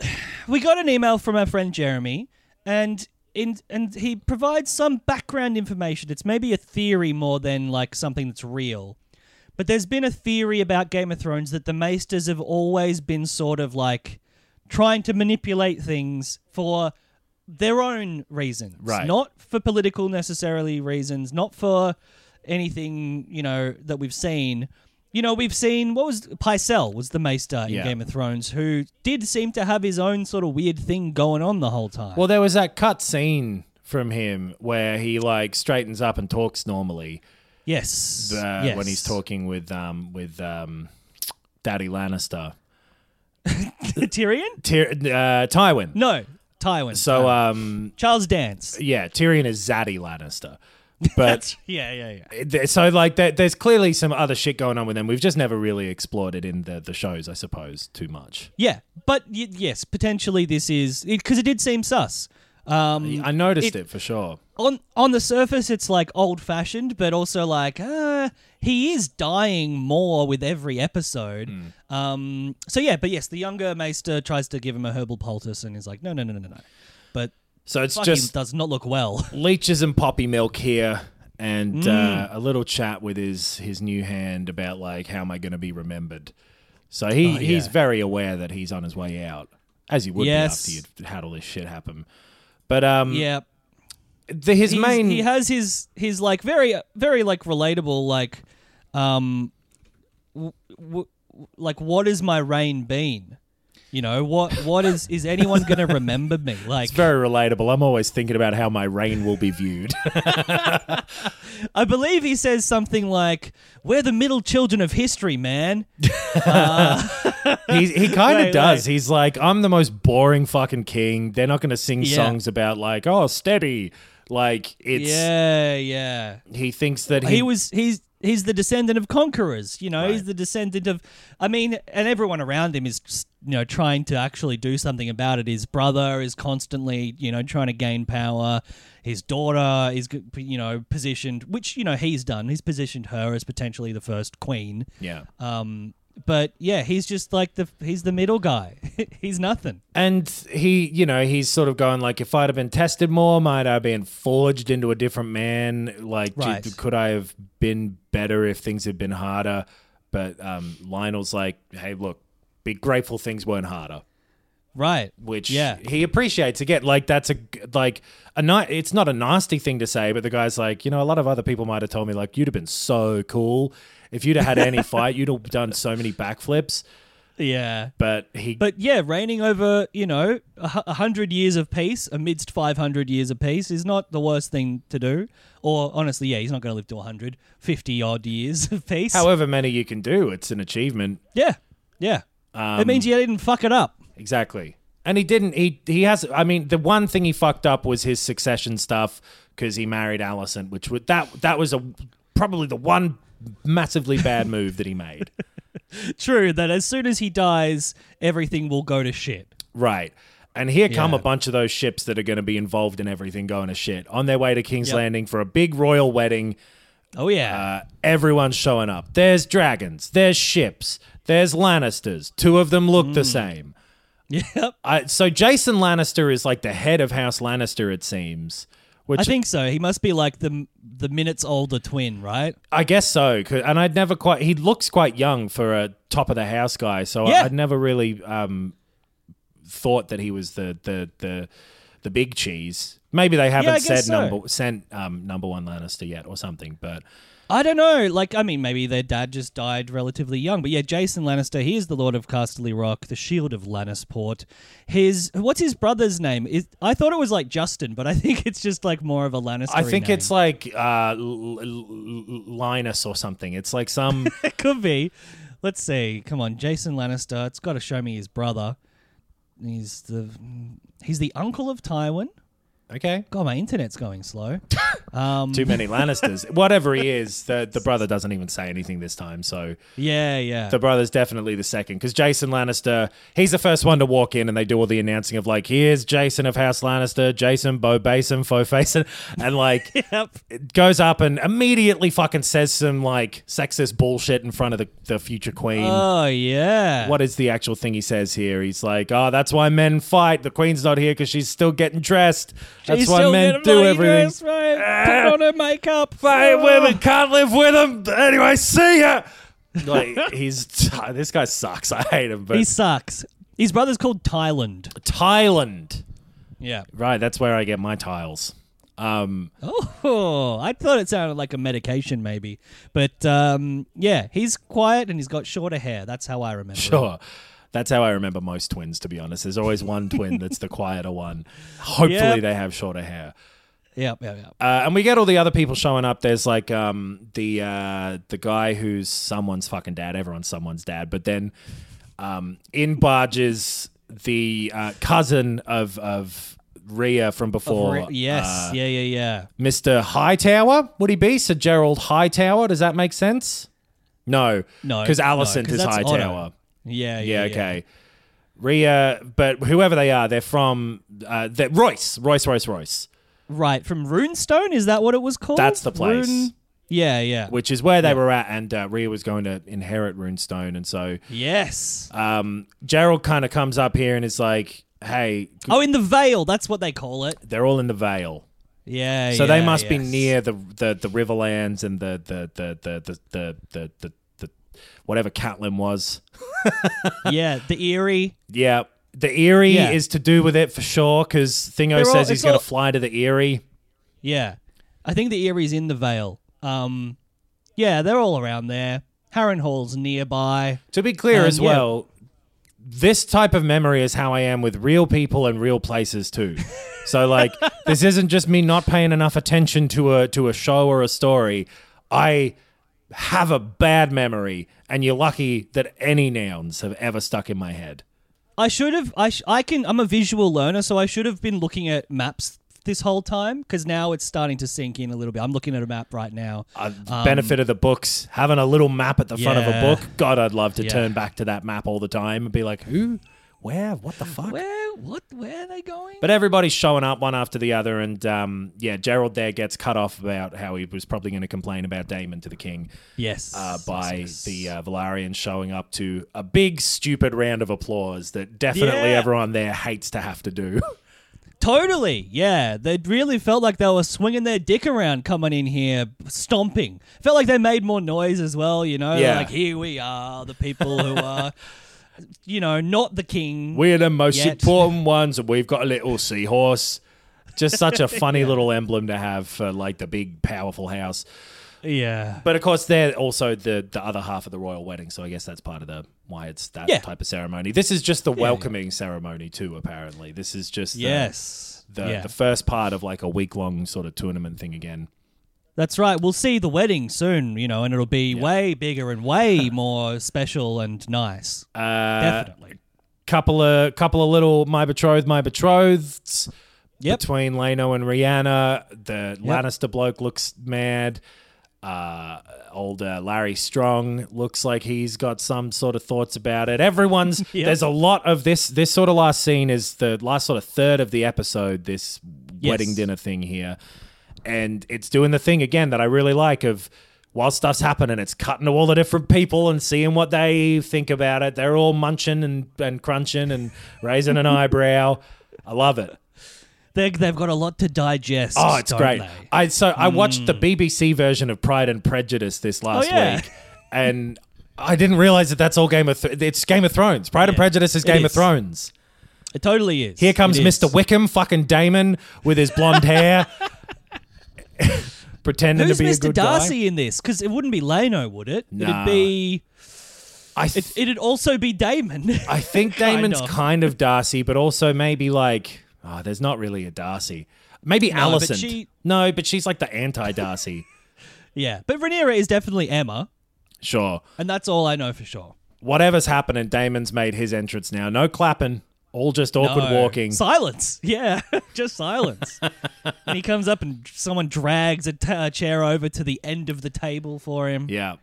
we got an email from our friend Jeremy, and in and he provides some background information. It's maybe a theory more than like something that's real. But there's been a theory about Game of Thrones that the Maesters have always been sort of like trying to manipulate things for their own reasons, Right. not for political necessarily reasons, not for anything you know that we've seen. You know, we've seen what was Pycelle was the Maester in Yeah. Game of Thrones, who did seem to have his own sort of weird thing going on the whole time. Well, there was that cut scene from him where he like straightens up and talks normally yes, uh, yes. when he's talking with um with um Daddy Lannister, Tyrion. Tyr- uh, Tywin. No, Tywin. So um Charles Dance. yeah, Tyrion is Zaddy Lannister, but. Yeah, yeah, yeah. So like there, there's clearly some other shit going on with them. We've just never really explored it in the, the shows, I suppose, too much. Yeah, but y- yes, potentially this is because it, did seem sus. Um, I noticed it- it, for sure. on on the surface, it's like old fashioned, but also like uh, he is dying more with every episode. Hmm. Um, so yeah, but yes, the younger Maester tries to give him a herbal poultice, and he's like, no, no, no, no, no, no. But So it's fucking just does not look well. leeches and poppy milk here and Mm. uh, a little chat with his his new hand about like how am I going to be remembered. So he Oh, he's yeah. very aware that he's on his way out, as he would Yes. be after you'd had all this shit happen. But um, yeah, the, his He's- main he has his his like very very like relatable like um w- w- like what has my reign been? You know what? What is is anyone going to remember me? Like It's very relatable. I'm always thinking about how my reign will be viewed. I believe he says something like, "We're the middle children of history, man." Uh, he he kind of does. He's like, I'm the most boring fucking king. They're not going to sing Yeah. songs about like, oh, steady. Like it's yeah, yeah. he thinks that he, he was he's he's the descendant of conquerors you know he's the descendant of i mean and everyone around him is you know trying to actually do something about it. His brother is constantly you know trying to gain power. His daughter is you know positioned which you know he's done. He's positioned her as potentially the first queen. Yeah. um but yeah he's just like the he's the middle guy he's nothing And he, you know, he's sort of going like, if I'd have been tested more, might I have been forged into a different man? Like, Right. could I have been better if things had been harder? But um, Lyonel's like, hey, look, be grateful things weren't harder. right which yeah he appreciates again like that's a like a ni- it's not a nasty thing to say but the guy's like you know a lot of other people might have told me like you'd have been so cool if you'd have had any fight you'd have done so many backflips yeah but he But yeah, reigning over, you know, a hundred years of peace amidst 500 years of peace is not the worst thing to do. Or honestly, yeah, he's not going to live to 100, 50 odd years of peace. however many you can do it's an achievement yeah, yeah. Um, it means you didn't fuck it up. exactly and he didn't he he has i mean the one thing he fucked up was his succession stuff because he married Alicent, which would that that was a probably the one massively bad move that he made True that as soon as he dies, everything will go to shit. Right. And here come Yeah. a bunch of those ships that are going to be involved in everything going to shit on their way to King's Yep. Landing for a big royal wedding. Oh yeah. Uh, everyone's showing up. There's dragons. There's ships. There's Lannisters. Two of them look Mm. the same. yep. I, so Jason Lannister is like the head of House Lannister, it seems. Which I think so. He must be like the the minutes older twin, right? I guess so. And I'd never quite. He looks quite young for a top of the house guy. So Yeah. I'd never really um, thought that he was the the the the big cheese. Maybe they haven't I said so. number sent um, number one Lannister yet or something. But I don't know. Like, I mean, maybe their dad just died relatively young. But yeah, Jason Lannister, he is the Lord of Casterly Rock, the Shield of Lannisport. His what's his brother's name? Is I thought it was like Justin, but I think it's just like more of a Lannister. I think name. it's like uh, L- L- L- Linus or something. It's like some. it could be. Let's see. Come on, Jason Lannister. It's got to show me his brother. He's the he's the uncle of Tywin. Okay. God, my internet's going slow. Um, Too many Lannisters. Whatever he is, the the brother doesn't even say anything this time. So yeah, yeah. the brother's definitely the second because Jason Lannister, he's the first one to walk in and they do all the announcing of like, here's Jason of House Lannister, Jason, Bo Basin, Fo Facin, and like Yep. it goes up and immediately fucking says some like sexist bullshit in front of the, the future queen. Oh yeah. what is the actual thing he says here? He's like, oh, that's why men fight. The queen's not here because she's still getting dressed. That's why men do everything. right? Put on her makeup. Fight Oh. women, can't live with them. Anyway, see ya. Like he's this guy sucks. I hate him. But He sucks. His brother's called Thailand. Thailand, Yeah. right? That's where I get my tiles. Um, Oh, I thought it sounded like a medication, maybe. But um, yeah, he's quiet and he's got shorter hair. That's how I remember. it. That's how I remember most twins, to be honest. There's always one twin that's the quieter one. Hopefully, Yep. they have shorter hair. Yep, yep, yep. Uh, and we get all the other people showing up. There's like um, the uh, the guy who's someone's fucking dad. Everyone's someone's dad. But then um, in barges the uh, cousin of of Rhea from before. Re- yes, uh, yeah, yeah, yeah. Mr. Hightower. Would he be Sir Gerald Hightower? Does that make sense? No, No, because no, Alicent 'cause is that's Otto. Yeah, Yeah, yeah, okay. Rhea, but whoever they are, they're from uh, they're Royce, Royce, Royce, Royce, Right, from Runestone, is that what it was called? That's the place. Rune- Yeah, yeah. which is where they were at, and uh, Rhea was going to inherit Runestone, and so yes. um, Gerald kind of comes up here and is like, "Hey, oh, in the Vale, that's what they call it. they're all in the Vale." Yeah, So they yeah, must be near the the the Riverlands and the the the the the the the, the, the whatever Catelyn was. Yeah, the Eyrie. Yeah, the Eyrie Yeah. is to do with it for sure because Thingo They're all- says he's it's going all- to fly to the Eyrie. Yeah. I think the Eyrie's in the Vale. Um, yeah, they're all around there. Harrenhal's nearby. To be clear Um, as yeah. well, this type of memory is how I am with real people and real places too. So like this isn't just me not paying enough attention to a to a show or a story. I have a bad memory and you're lucky that any nouns have ever stuck in my head. I should have. I sh- I can. I'm a visual learner, so I should have been looking at maps this whole time because now it's starting to sink in a little bit. I'm looking at a map right now. Uh, the benefit of the books, having a little map at the front of a Um, book. God, I'd love to Yeah. turn back to that map all the time and be like, who, where, what the fuck? Where? What? Where are they going? But everybody's showing up one after the other, and um, yeah, Gerald there gets cut off about how he was probably going to complain about Daemon to the king yes. uh, by yes, the uh, Velaryons showing up to a big stupid round of applause that definitely Yeah. everyone there hates to have to do. Totally, yeah. They really felt like they were swinging their dick around coming in here, stomping. Felt like they made more noise as well, you know? Yeah. Like, here we are, the people who are, you know, not the king. We're the most Yet. important ones, and we've got a little seahorse. Just such a funny little emblem to have for like the big powerful house. yeah. But of course, they're also the the other half of the royal wedding, so I guess that's part of the why it's that Yeah. type of ceremony. This is just the welcoming ceremony too. Apparently, this is just the, Yes. the yeah. the first part of like a week long sort of tournament thing again. That's right. We'll see the wedding soon, you know, and it'll be way bigger and way more special and nice. Uh, Definitely. couple of couple of little my betrothed, my betrotheds Yep. between Laenor and Rhaenyra. The Lannister bloke looks mad. Uh, old uh, Larry Strong looks like he's got some sort of thoughts about it. Everyone's Yep. there's a lot of this. This sort of last scene is the last sort of third of the episode. This Yes. wedding dinner thing here, and it's doing the thing again that I really like of. While stuff's happening, it's cutting to all the different people and seeing what they think about it. They're all munching and, and crunching and raising an eyebrow. I love it. They, they've got a lot to digest. Oh, it's great. they? I so I watched the hmm. BBC version of Pride and Prejudice this oh, last Oh, yeah. week, and I didn't realize that that's all Game of Th- it's Game of Thrones. Pride and Prejudice is Game of. Thrones. It totally is. Here comes is. Mr. Wickham, fucking Daemon with his blonde hair, pretending Who's to be a Mr. good Darcy guy. in this? Because it wouldn't be Laenor, would it? Nah. It'd be. I th- It, it'd also be Daemon. I think Kind Daemon's of. kind of Darcy, but also maybe like oh, there's not really a Darcy. Maybe No, but Alicent. she- No, but she's like the anti-Darcy. yeah, but Rhaenyra is definitely Emma, sure. and that's all I know for sure. whatever's happening, Daemon's made his entrance now. No clapping, all just awkward No. walking. Silence. Yeah, just silence. and he comes up and someone drags a t- a chair over to the end of the table for him. yeah.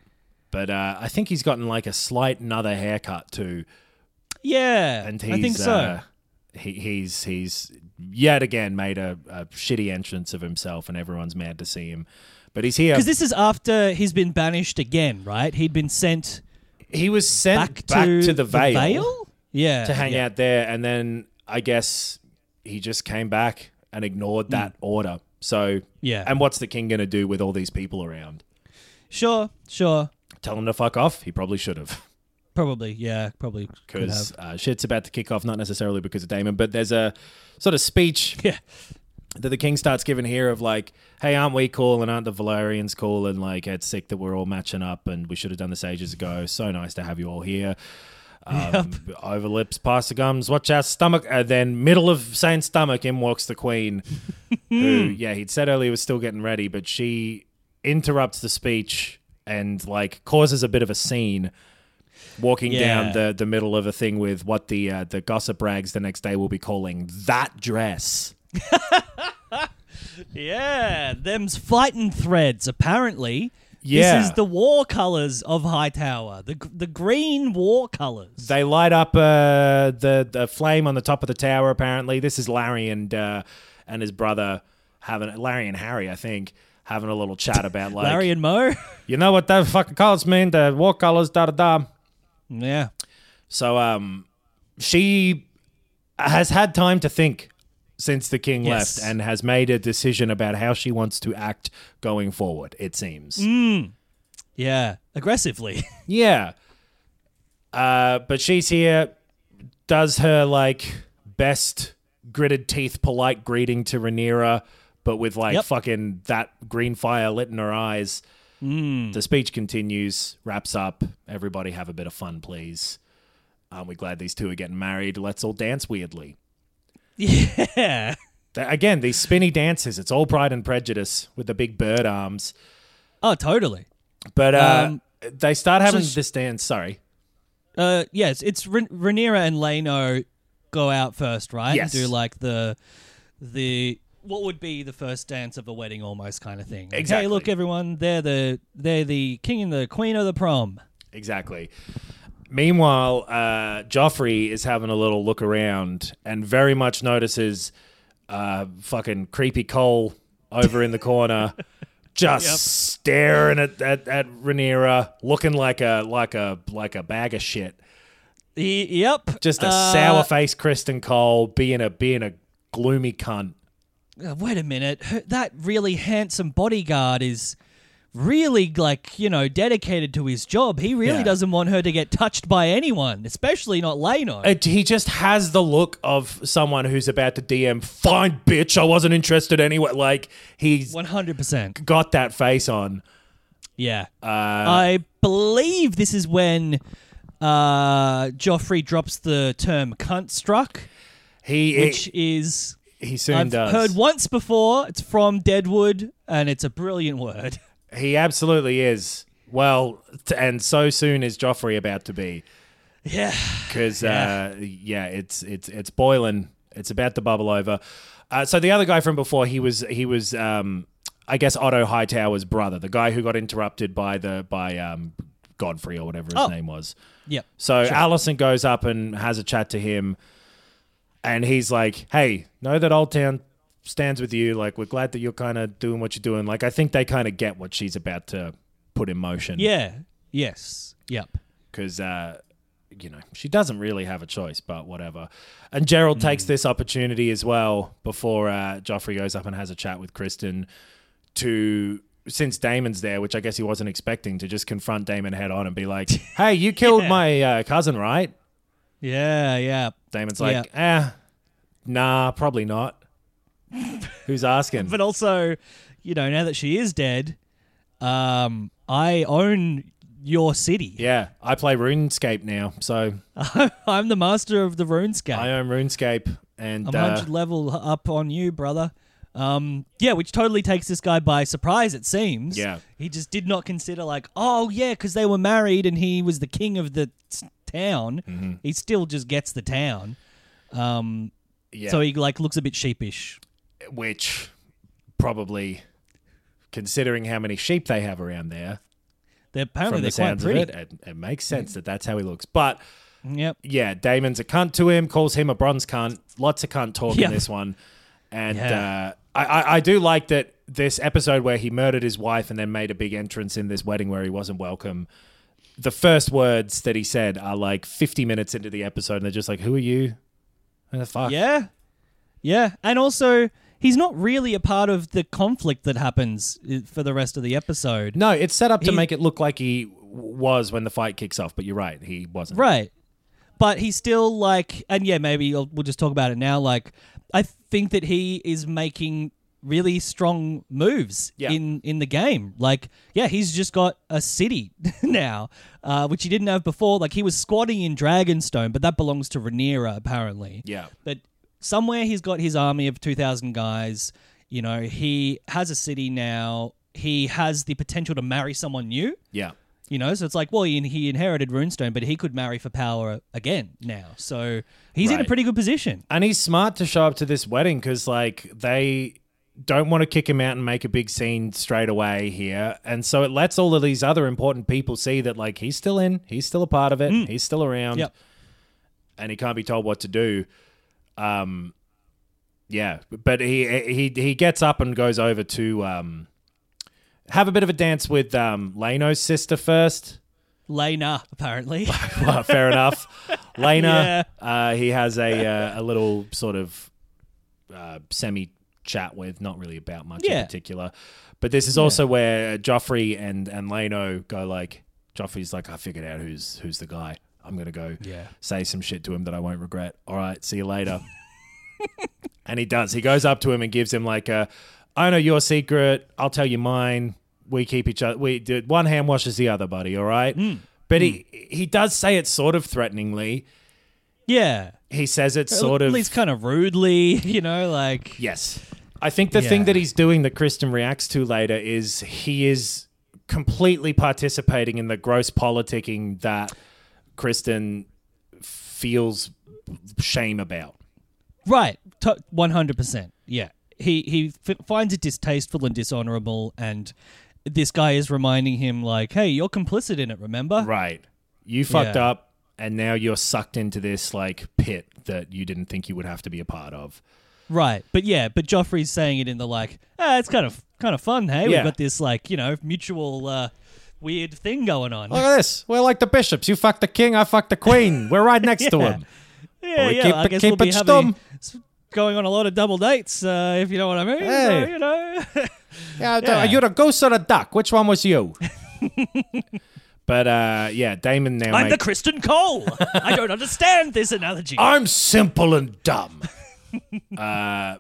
But uh, I think he's gotten like a slight another haircut too, Yeah, and he's I think so. uh, he, he's he's yet again made a, a shitty entrance of himself, and everyone's mad to see him. But he's here. Because this is after he's been banished again, right? He'd been sent he was sent back, to, the Vale, Yeah, to hang yeah. out there, and then I guess he just came back and ignored that order. So Mm. Yeah. and what's the king going to do with all these people around? Sure, sure, Tell him to fuck off. He probably should have. probably. Yeah, probably because uh, shit's about to kick off, not necessarily because of Daemon, but there's a sort of speech Yeah, that the king starts giving here of like, hey, aren't we cool and aren't the Velaryons cool? And like, it's sick that we're all matching up and we should have done this ages ago. So nice to have you all here. Um, Over lips, past the gums, watch our stomach. And then, middle of saying stomach, in walks the queen, who, yeah, he'd said earlier was still getting ready, but she interrupts the speech and like causes a bit of a scene walking down the, the middle of a thing with what the uh, the gossip rags the next day will be calling that dress. yeah. Them's fighting threads. Apparently, Yeah. This is the war colors of Hightower. The the green war colors. They light up uh, the the flame on the top of the tower. Apparently, this is Larry and uh, and his brother having Larry and Harry, I think, having a little chat about like Larry and Mo. you know what the fucking colors mean? The war colors, da da da. yeah. So um, she has had time to think since the king Yes. left and has made a decision about how she wants to act going forward. It seems. Yeah. Aggressively. Yeah. Uh, but she's here, does her like best gritted teeth, polite greeting to Rhaenyra, but with like Yep. fucking that green fire lit in her eyes. The speech continues, wraps up. Everybody have a bit of fun, please. Aren't we glad these two are getting married? Let's all dance weirdly. Yeah. Again, these spinny dances. It's all Pride and Prejudice with the big bird arms. Oh, totally. But uh, Um, they start having is- this dance. Sorry. Uh, yes, it's Rhan- Rhaenyra and Laenor go out first, right? Yes. And do like the the what would be the first dance of a wedding, almost kind of thing. Exactly. Hey, look, everyone, they're the they're the king and the queen of the prom. Exactly. Meanwhile, uh, Joffrey is having a little look around and very much notices uh, fucking creepy Cole over in the corner, just staring at, at at Rhaenyra, looking like a like a like a bag of shit. Y- yep. Just a Uh, sour faced Criston Cole being a being a gloomy cunt. uh, wait a minute. That really handsome bodyguard is really like you know dedicated to his job. He really Yeah. doesn't want her to get touched by anyone, especially not Laenor. It, he just has the look of someone who's about to DM. Fine, bitch. I wasn't interested anyway. Like he's One hundred percent. got that face on. Yeah. Uh, I believe this is when uh, Joffrey drops the term cunt struck, he which he, is. he soon I've does. heard once before. It's from Deadwood, and it's a brilliant word. He absolutely is. Well, t- and so soon is Joffrey about to be Yeah. because Yeah. uh, yeah, it's it's it's boiling. It's about to bubble over. Uh, so the other guy from before, he was he was um, I guess Otto Hightower's brother, the guy who got interrupted by the by um, Godfrey or whatever his Oh. name was. Yep. So Alicent goes up and has a chat to him, and he's like, "Hey, know that Old Town stands with you. Like, we're glad that you're kind of doing what you're doing. Like, I think they kind of get what she's about to put in motion. Yeah. Yes. Yep. because uh, you know she doesn't really have a choice, but whatever. And Gerald takes this opportunity as well before uh, Joffrey goes up and has a chat with Criston to. Since Daemon's there, which I guess he wasn't expecting, to just confront Daemon head on and be like, "Hey, you killed Yeah. my uh, cousin, right?" Yeah. Yeah. Daemon's like, eh, nah, probably not. Who's asking? But also, you know, now that she is dead, um, I own your city. yeah, I play RuneScape now, so I'm the master of the RuneScape. I own RuneScape, and I'm uh, 100 level up on you, brother. Um, yeah, which totally takes this guy by surprise, it seems. Yeah. He just did not consider, like, oh, yeah, because they were married and he was the king of the t- town. Mm-hmm. He still just gets the town. Um, yeah, So he, like, looks a bit sheepish. Which probably, considering how many sheep they have around there, They're, apparently from the they're quite sounds of pretty. it, it, it makes sense that that's how he looks. But Yep. yeah, Daemon's a cunt to him, calls him a bronze cunt. Lots of cunt talk Yeah. in this one, and Yeah. uh, I, I I do like that this episode where he murdered his wife and then made a big entrance in this wedding where he wasn't welcome. The first words that he said are like 50 minutes into the episode, and they're just like, "Who are you? Who the fuck?" Yeah. Yeah. And also, he's not really a part of the conflict that happens uh, for the rest of the episode. No, it's set up to He- make it look like he was when the fight kicks off, but you're right, he wasn't. Right. But he's still like, and yeah, maybe we'll just talk about it now. Like, I think that he is making really strong moves Yeah. in in the game. Like, yeah, he's just got a city now, uh, which he didn't have before. Like, he was squatting in Dragonstone, but that belongs to Rhaenyra apparently. Yeah. But somewhere he's got his army of two thousand guys. You know, he has a city now. He has the potential to marry someone new. Yeah. You know, so it's like, well, he, he inherited Runestone, but he could marry for power again now. So he's in a Right. pretty good position. And he's smart to show up to this wedding because, like, they don't want to kick him out and make a big scene straight away here. And so it lets all of these other important people see that, like, he's still in, he's still a part of it, mm. he's still around, Yep. and he can't be told what to do. Um, yeah, but he he he gets up and goes over to um, have a bit of a dance with um, Laenor's sister first. Laena, apparently. well, fair enough. Laena, uh, he has a uh, a little sort of uh, semi chat with, not really about much Yeah. in particular. But this is also where Joffrey and and Laenor go like, Joffrey's like, I figured out who's who's the guy. I'm gonna go Yeah. say some shit to him that I won't regret. All right, see you later. and he does. He goes up to him and gives him like a, I know your secret. I'll tell you mine. we keep each other. We do one hand washes the other, buddy. All right. Hmm. But he he does say it sort of threateningly. Yeah. He says it sort At of least kind of rudely, you know, like Yes. I think the thing that he's doing that Criston reacts to later is he is completely participating in the gross politicking that Criston feels shame about. right, one hundred percent. Yeah, he he f- finds it distasteful and dishonorable, and this guy is reminding him like, "Hey, you're complicit in it. Remember?" Right. You fucked Yeah. up and now you're sucked into this like pit that you didn't think you would have to be a part of. Right, but yeah, but Joffrey's saying it in the like, ah, it's kind of kind of fun. Hey, Yeah. we've got this like you know mutual uh, weird thing going on. Look at this. We're like the bishops. You fuck the king, I fuck the queen. We're right next to him. yeah, yeah. keep I it- guess keep we'll be it having going on a lot of double dates, uh, if you know what I mean. So, you know, Yeah, Yeah. you're a goose or a duck. Which one was you? but uh, yeah, Daemon now. I'm the make- Criston Cole. I don't understand this analogy. I'm simple and dumb. uh,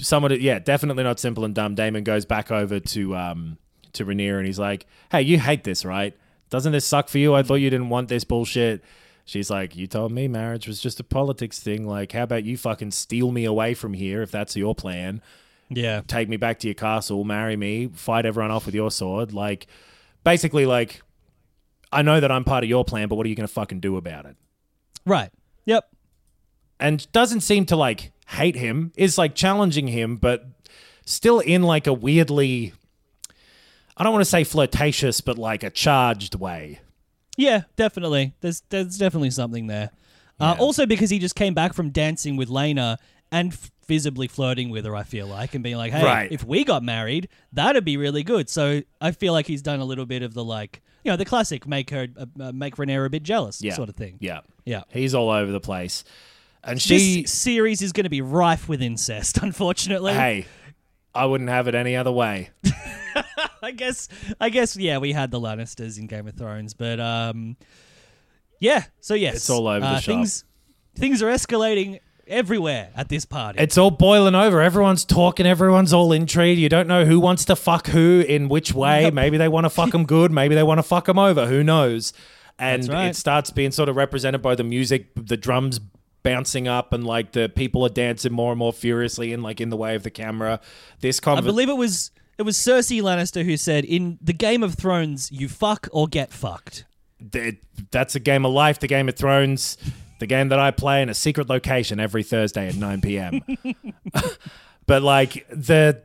someone, yeah, definitely not simple and dumb. Daemon goes back over to um to Rhaenyra and he's like, "Hey, you hate this, right? Doesn't this suck for you? I thought you didn't want this bullshit." She's like, "You told me marriage was just a politics thing. Like, how about you fucking steal me away from here if that's your plan? yeah, Take me back to your castle, marry me, fight everyone off with your sword. Like, basically, like." I know that I'm part of your plan, but what are you going to fucking do about it? right. Yep. and doesn't seem to like hate him is like challenging him but still in like a weirdly i don't want to say flirtatious but like a charged way Yeah, definitely. There's there's definitely something there. Uh, also, because he just came back from dancing with Laena and f- visibly flirting with her, I feel like, and being like, "Hey, Right. if we got married, that'd be really good." So I feel like he's done a little bit of the like, you know, the classic make her uh, uh, make Rhaenyra a bit jealous yeah sort of thing. yeah Yeah. he's all over the place and she This series is going to be rife with incest, unfortunately. hey i wouldn't have it any other way I guess I guess yeah, we had the Lannisters in Game of Thrones, but um yeah, so yes. It's all over the uh, shop. Things things are escalating everywhere at this party. it's all boiling over everyone's talking everyone's all intrigued you don't know who wants to fuck who in which way maybe they want to fuck them good maybe they want to fuck them over who knows and right. it starts being sort of represented by the music the drums bouncing up and like the people are dancing more and more furiously and like in the way of the camera this I conver- believe it was it was Cersei Lannister who said in the Game of Thrones you fuck or get fucked. that's a game of life the game of thrones the game that i play in a secret location every thursday at 9 p.m but like the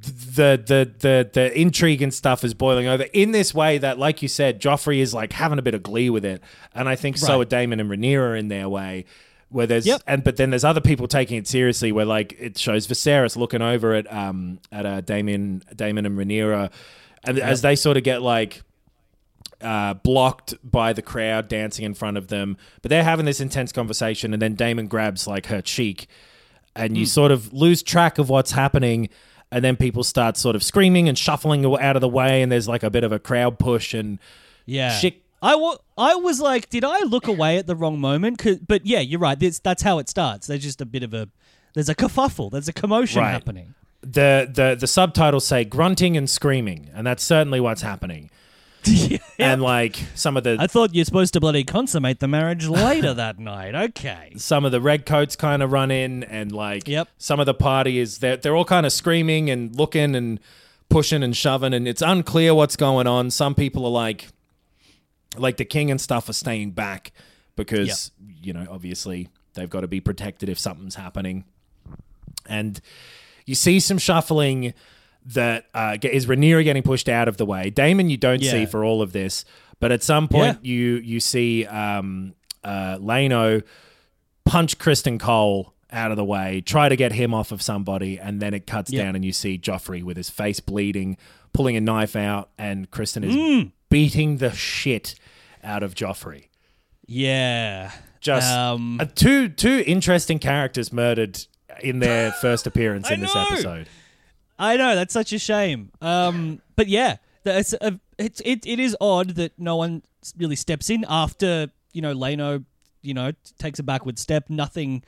the the the the intrigue and stuff is boiling over in this way that like you said joffrey is like having a bit of glee with it and i think so Right. are daemon and Rhaenyra in their way where there's Yep. and but then there's other people taking it seriously where like it shows Viserys looking over at um at uh, Daemon Daemon and Rhaenyra and as they sort of get like uh, blocked by the crowd dancing in front of them. But they're having this intense conversation, and then Daemon grabs like her cheek, and you sort of lose track of what's happening. And then people start sort of screaming and shuffling out of the way, and there's like a bit of a crowd push, and Yeah. Shit. I wa- I was like, did I look away at the wrong moment? but yeah, you're right. This, that's how it starts. There's just a bit of a there's a kerfuffle. There's a commotion Right. happening. the the the subtitles say grunting and screaming, and that's certainly what's happening. And like some of the I thought you're supposed to bloody consummate the marriage later that night. Okay. some of the red coats kind of run in and like Yep. some of the party is they're, they're all kind of screaming and looking and pushing and shoving and it's unclear what's going on some people are like like the king and stuff are staying back because you know obviously they've got to be protected if something's happening and you see some shuffling that uh, is Rhaenyra getting pushed out of the way. Daemon, you don't Yeah. see for all of this, but at some point you you see um, uh, Laenor punch Criston Cole out of the way, try to get him off of somebody, and then it cuts Yeah. down and you see Joffrey with his face bleeding, pulling a knife out, and Criston is Mm. Beating the shit out of Joffrey. Yeah. Just Um, uh, two two interesting characters murdered in their first appearance in this know. episode. I know that's such a shame. Um, but yeah, that's a, it's it, it is odd that no one really steps in after you know Laenor, you know, takes a backward step. Nothing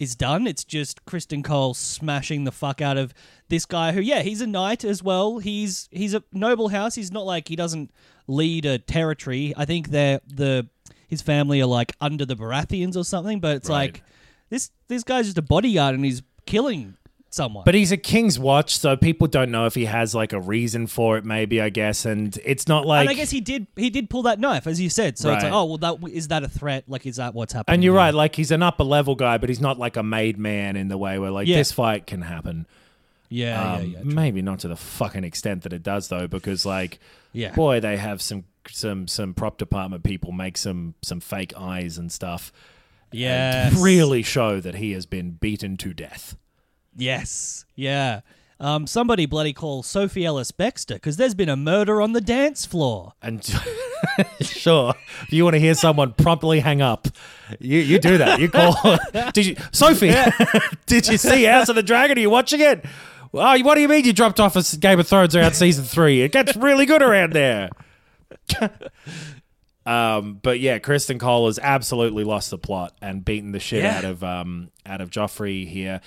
is done. It's just Criston Cole smashing the fuck out of this guy who, yeah, he's a knight as well. He's he's a noble house. He's not like he doesn't lead a territory. I think they're the his family are like under the Baratheons or something. But it's Right. like this this guy's just a bodyguard and he's killing someone. But he's a King's Watch, so people don't know if he has like a reason for it. Maybe I guess, and it's not like. and I guess he did he did pull that knife as you said. So it's Right. like, oh well, that is that a threat? Like, is that what's happening? And you're here? right, like he's an upper level guy, but he's not like a made man in the way where like Yeah. this fight can happen. Yeah, Um, yeah, yeah. maybe not to the fucking extent that it does though, because like, Yeah. boy, they have some some some prop department people make some some fake eyes and stuff. Yes. and really show that he has been beaten to death. Yes. Yeah. Um, somebody bloody call Sophie Ellis Bextor because there's been a murder on the dance floor. And sure, if you want to hear someone promptly hang up, you you do that. You call. did you, Sophie? did you see House of the Dragon? Are you watching it? Oh, what do you mean you dropped off a Game of Thrones around season three? It gets really good around there. um, but yeah, Criston Cole has absolutely lost the plot and beaten the shit Yeah. out of um out of Joffrey here.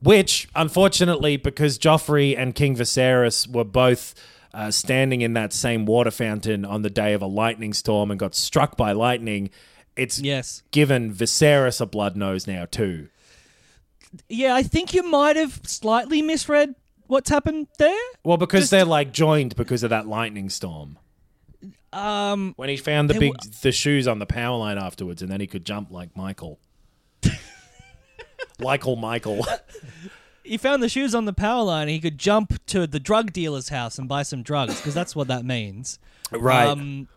Which, unfortunately, because Joffrey and King Viserys were both uh, standing in that same water fountain on the day of a lightning storm and got struck by lightning, it's Yes. given Viserys a blood nose now too. Yeah, I think you might have slightly misread what's happened there. Well, because Just- they're like joined because of that lightning storm. Um, When he found the big were- the shoes on the power line afterwards, and then he could jump like Michael. Michael, Michael. he found the shoes on the power line. He could jump to the drug dealer's house and buy some drugs because that's what that means. Right. Um,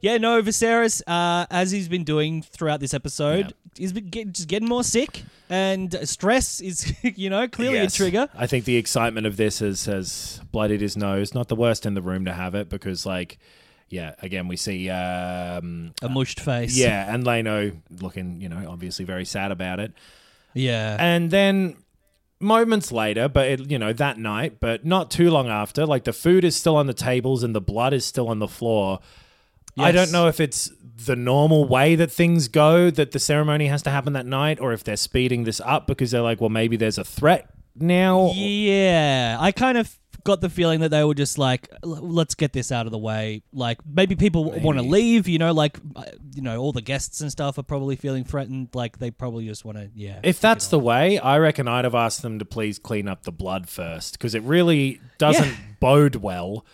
yeah, no, Viserys, uh, as he's been doing throughout this episode, he's been get, just getting more sick, and stress is, you know, clearly Yes. a trigger. I think the excitement of this has has blooded his nose. Not the worst in the room to have it because, like, yeah, again we see, um, A mushed face. yeah, and Leno looking, you know, obviously very sad about it. Yeah. And then moments later, but it, you know that night, but not too long after, like the food is still on the tables and the blood is still on the floor. I don't know if it's the normal way that things go that the ceremony has to happen that night, or if they're speeding this up because they're like, well, maybe there's a threat now. Yeah, I kind of got the feeling that they were just like, let's get this out of the way. Like maybe people want to leave. You know, like uh, you know, all the guests and stuff are probably feeling threatened. Like they probably just want to, yeah. If that's the way, I reckon I'd have asked them to please clean up the blood first because it really doesn't Yeah. bode well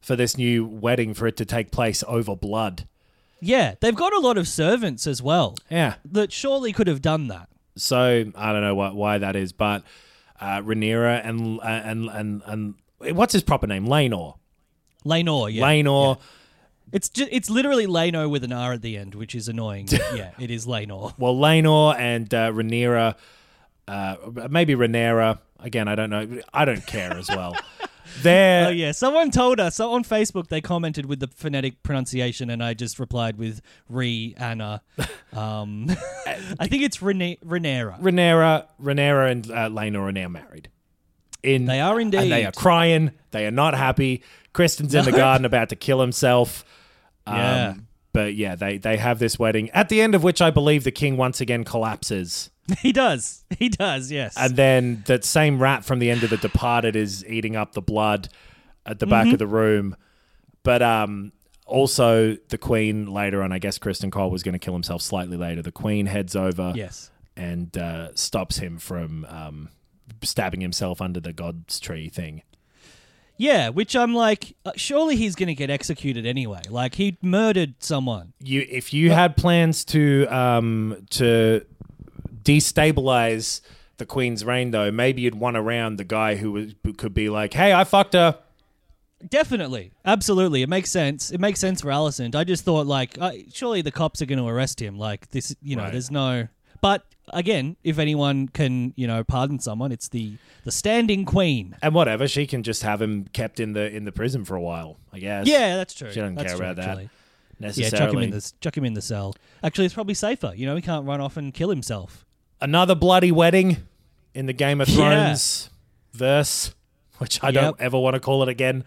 for this new wedding for it to take place over blood. yeah, they've got a lot of servants as well Yeah. that surely could have done that. So I don't know what why that is, but uh, Rhaenyra and uh, and and and what's his proper name? Laenor. Laenor, yeah. Laenor. It's just, it's literally Lano with an R at the end, which is annoying. but yeah, it is Laenor. Well, Laenor and uh, Rhaenyra, uh, maybe Rhaenyra. Again, I don't know. I don't care as well. They're Oh yeah, someone told us so on Facebook. They commented with the phonetic pronunciation, and I just replied with "re Anna." Um, I think it's Rene- Renera. Rhaenyra, Rhaenyra and uh, Laenor are now married. In They are and they are crying. They are not happy. Criston's in the garden about to kill himself. Um, Yeah. But yeah, they they have this wedding at the end of which I believe the king once again collapses. He does. He does. Yes. And then that same rat from the end of The Departed is eating up the blood at the Mm-hmm. back of the room. But um, also, the Queen later on, I guess Criston Cole was going to kill himself slightly later. The Queen heads over yes. and uh, stops him from um, stabbing himself under the God's tree thing. Yeah, which I'm like, uh, surely he's going to get executed anyway. Like he murdered someone. You, if you had plans to um, to destabilize the Queen's reign, though, maybe you'd want around the guy who, was, who could be like, "Hey, I fucked her." Definitely, absolutely, it makes sense. It makes sense for Alicent. I just thought, like, uh, surely the cops are going to arrest him. Like this, you know, Right. there's no. But again, if anyone can, you know, pardon someone, it's the the standing queen. and whatever she can just have him kept in the in the prison for a while i guess Yeah, that's true. she doesn't That's care true, about that actually. Yeah, necessarily chuck him in the chuck him in the cell. Actually, it's probably safer. You know, he can't run off and kill himself. another bloody wedding in the game of Yeah. thrones verse which i don't ever want to call it again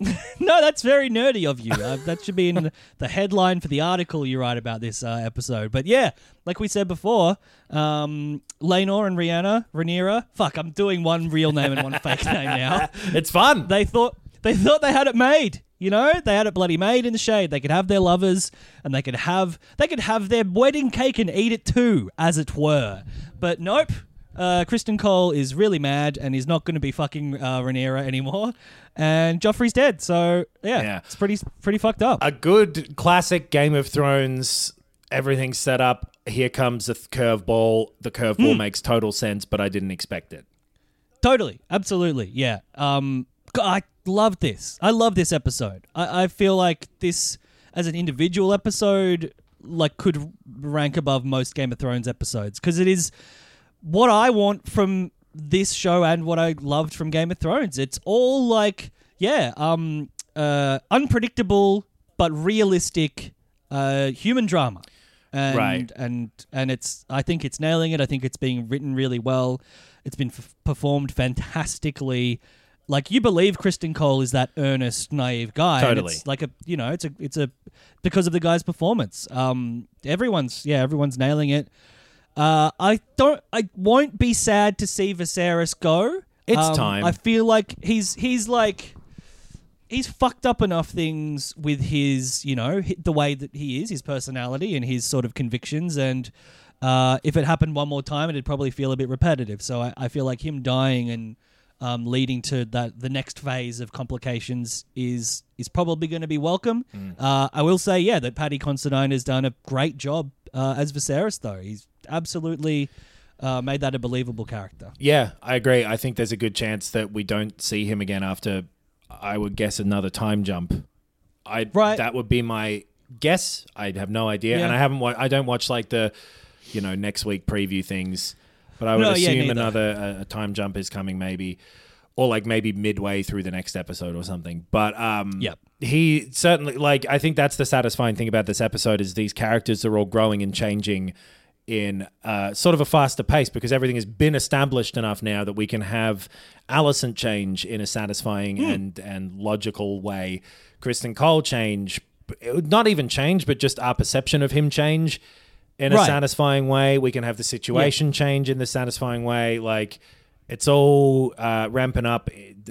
No, that's very nerdy of you. Uh, that should be in the, headline for the article you write about this uh, episode. But yeah, like we said before, um, Laenor and Rihanna, Rhaenyra. Fuck, I'm doing one real name and one fake name now. It's fun. They thought they thought they had it made. You know, they had it bloody made in the shade. They could have their lovers, and they could have they could have their wedding cake and eat it too, as it were. But nope. Uh, Criston Cole is really mad and is not going to be fucking uh, Rhaenyra anymore, and Joffrey's dead. So yeah, Yeah. it's pretty pretty fucked up. a good classic Game of Thrones. Everything's set up. Here comes the th- curveball. The curveball makes total sense, but I didn't expect it. Totally, absolutely, yeah. Um, g- I love this. I love this episode. I, I feel like this, as an individual episode, like could rank above most Game of Thrones episodes because it is what I want from this show and what I loved from Game of Thrones. It's all like, yeah, um, uh, unpredictable but realistic uh, human drama. And, Right. and and it's I think it's nailing it. I think it's being written really well. It's been f- performed fantastically. Like you believe Criston Cole is that earnest, naive guy. Totally. it's like a you know it's a it's a because of the guy's performance. Um, everyone's yeah everyone's nailing it. Uh, I don't. I won't be sad to see Viserys go. It's Um, time. I feel like he's he's like he's fucked up enough things with his you know the way that he is, his personality and his sort of convictions. And uh, if it happened one more time, it'd probably feel a bit repetitive. So I, I feel like him dying and um, leading to that the next phase of complications is is probably going to be welcome. Uh, I will say, yeah, that Paddy Considine has done a great job uh, as Viserys, though. He's absolutely uh, made that a believable character. Yeah, I agree. I think there's a good chance that we don't see him again after, I would guess, another time jump. I Right. That would be my guess. I have no idea, Yeah. and I haven't. Wa- I don't watch like the, you know, next week preview things, but I would No, assume neither. another a, a time jump is coming, maybe, or like maybe midway through the next episode or something. But um, Yep. he certainly like. I think that's the satisfying thing about this episode is these characters are all growing and changing in uh, sort of a faster pace because everything has been established enough now that we can have Alicent change in a satisfying Hmm. and and logical way. Criston Cole change, not even change, but just our perception of him change in a Right. satisfying way. We can have the situation change in the satisfying way. Like it's all uh, ramping up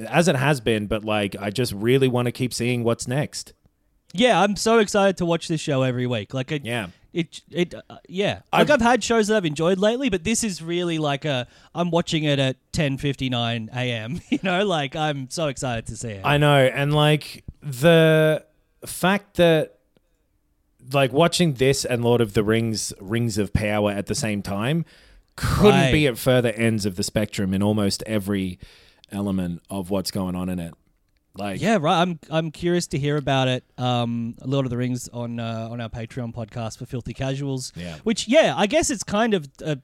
as it has been, but like I just really want to keep seeing what's next. Yeah, I'm so excited to watch this show every week. Like, it, Yeah. it, it, uh, yeah. Like I've- I've, had shows that I've enjoyed lately, but this is really like a. I'm watching it at 10:59 a.m. You know, like I'm so excited to see it. I know, and like the fact that like watching this and Lord of the Rings Rings of Power at the same time couldn't Right. be at further ends of the spectrum in almost every element of what's going on in it. Like yeah, right. I'm I'm curious to hear about it. Um, Lord of the Rings on uh, on our Patreon podcast for Filthy Casuals. Yeah. Which yeah, I guess it's kind of uh,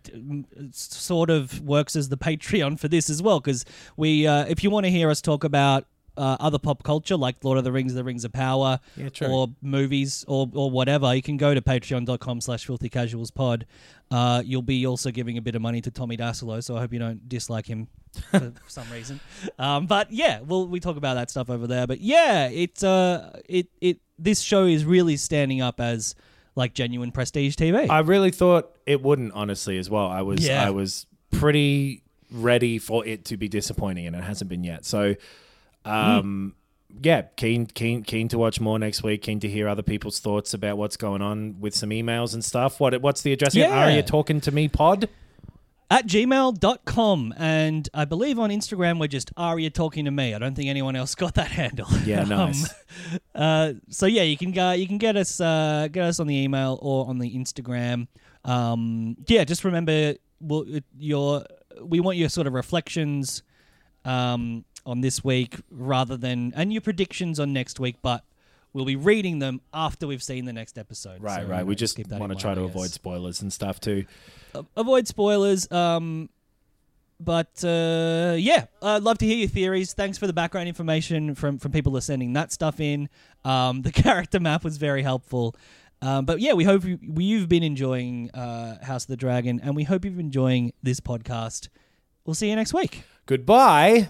sort of works as the Patreon for this as well because we uh, if you want to hear us talk about. Uh, other pop culture like Lord of the Rings, The Rings of Power, Yeah, or movies, or or whatever, you can go to patreon.com slash filthy casuals pod. Uh, you'll be also giving a bit of money to Tommy Dasilo, so I hope you don't dislike him for some reason. Um, but yeah, we'll we talk about that stuff over there. But yeah, it's uh, it it this show is really standing up as like genuine prestige TV. I really thought it wouldn't, honestly, as well. I was Yeah. I was pretty ready for it to be disappointing, and it hasn't been yet. So, um, yeah, keen keen keen to watch more next week. Keen to hear other people's thoughts about what's going on with some emails and stuff. What what's the address? Yeah. Are you talking to me? Pod. at gmail.com and I believe on Instagram we're just Arya talking to me. I don't think anyone else got that handle. Yeah, nice. Um, uh, so yeah, you can go you can get us uh, get us on the email or on the Instagram. Um, yeah, just remember we'll, your we want your sort of reflections um, on this week rather than and your predictions on next week, but we'll be reading them after we've seen the next episode. Right, So, right. uh, We just want to try to avoid spoilers and stuff too. avoid spoilers. Um, but uh, yeah, I'd love to hear your theories. Thanks for the background information from from people who are sending that stuff in. Um, the character map was very helpful. Um, but yeah, we hope you, you've been enjoying uh, House of the Dragon, and we hope you've been enjoying this podcast. We'll see you next week. Goodbye.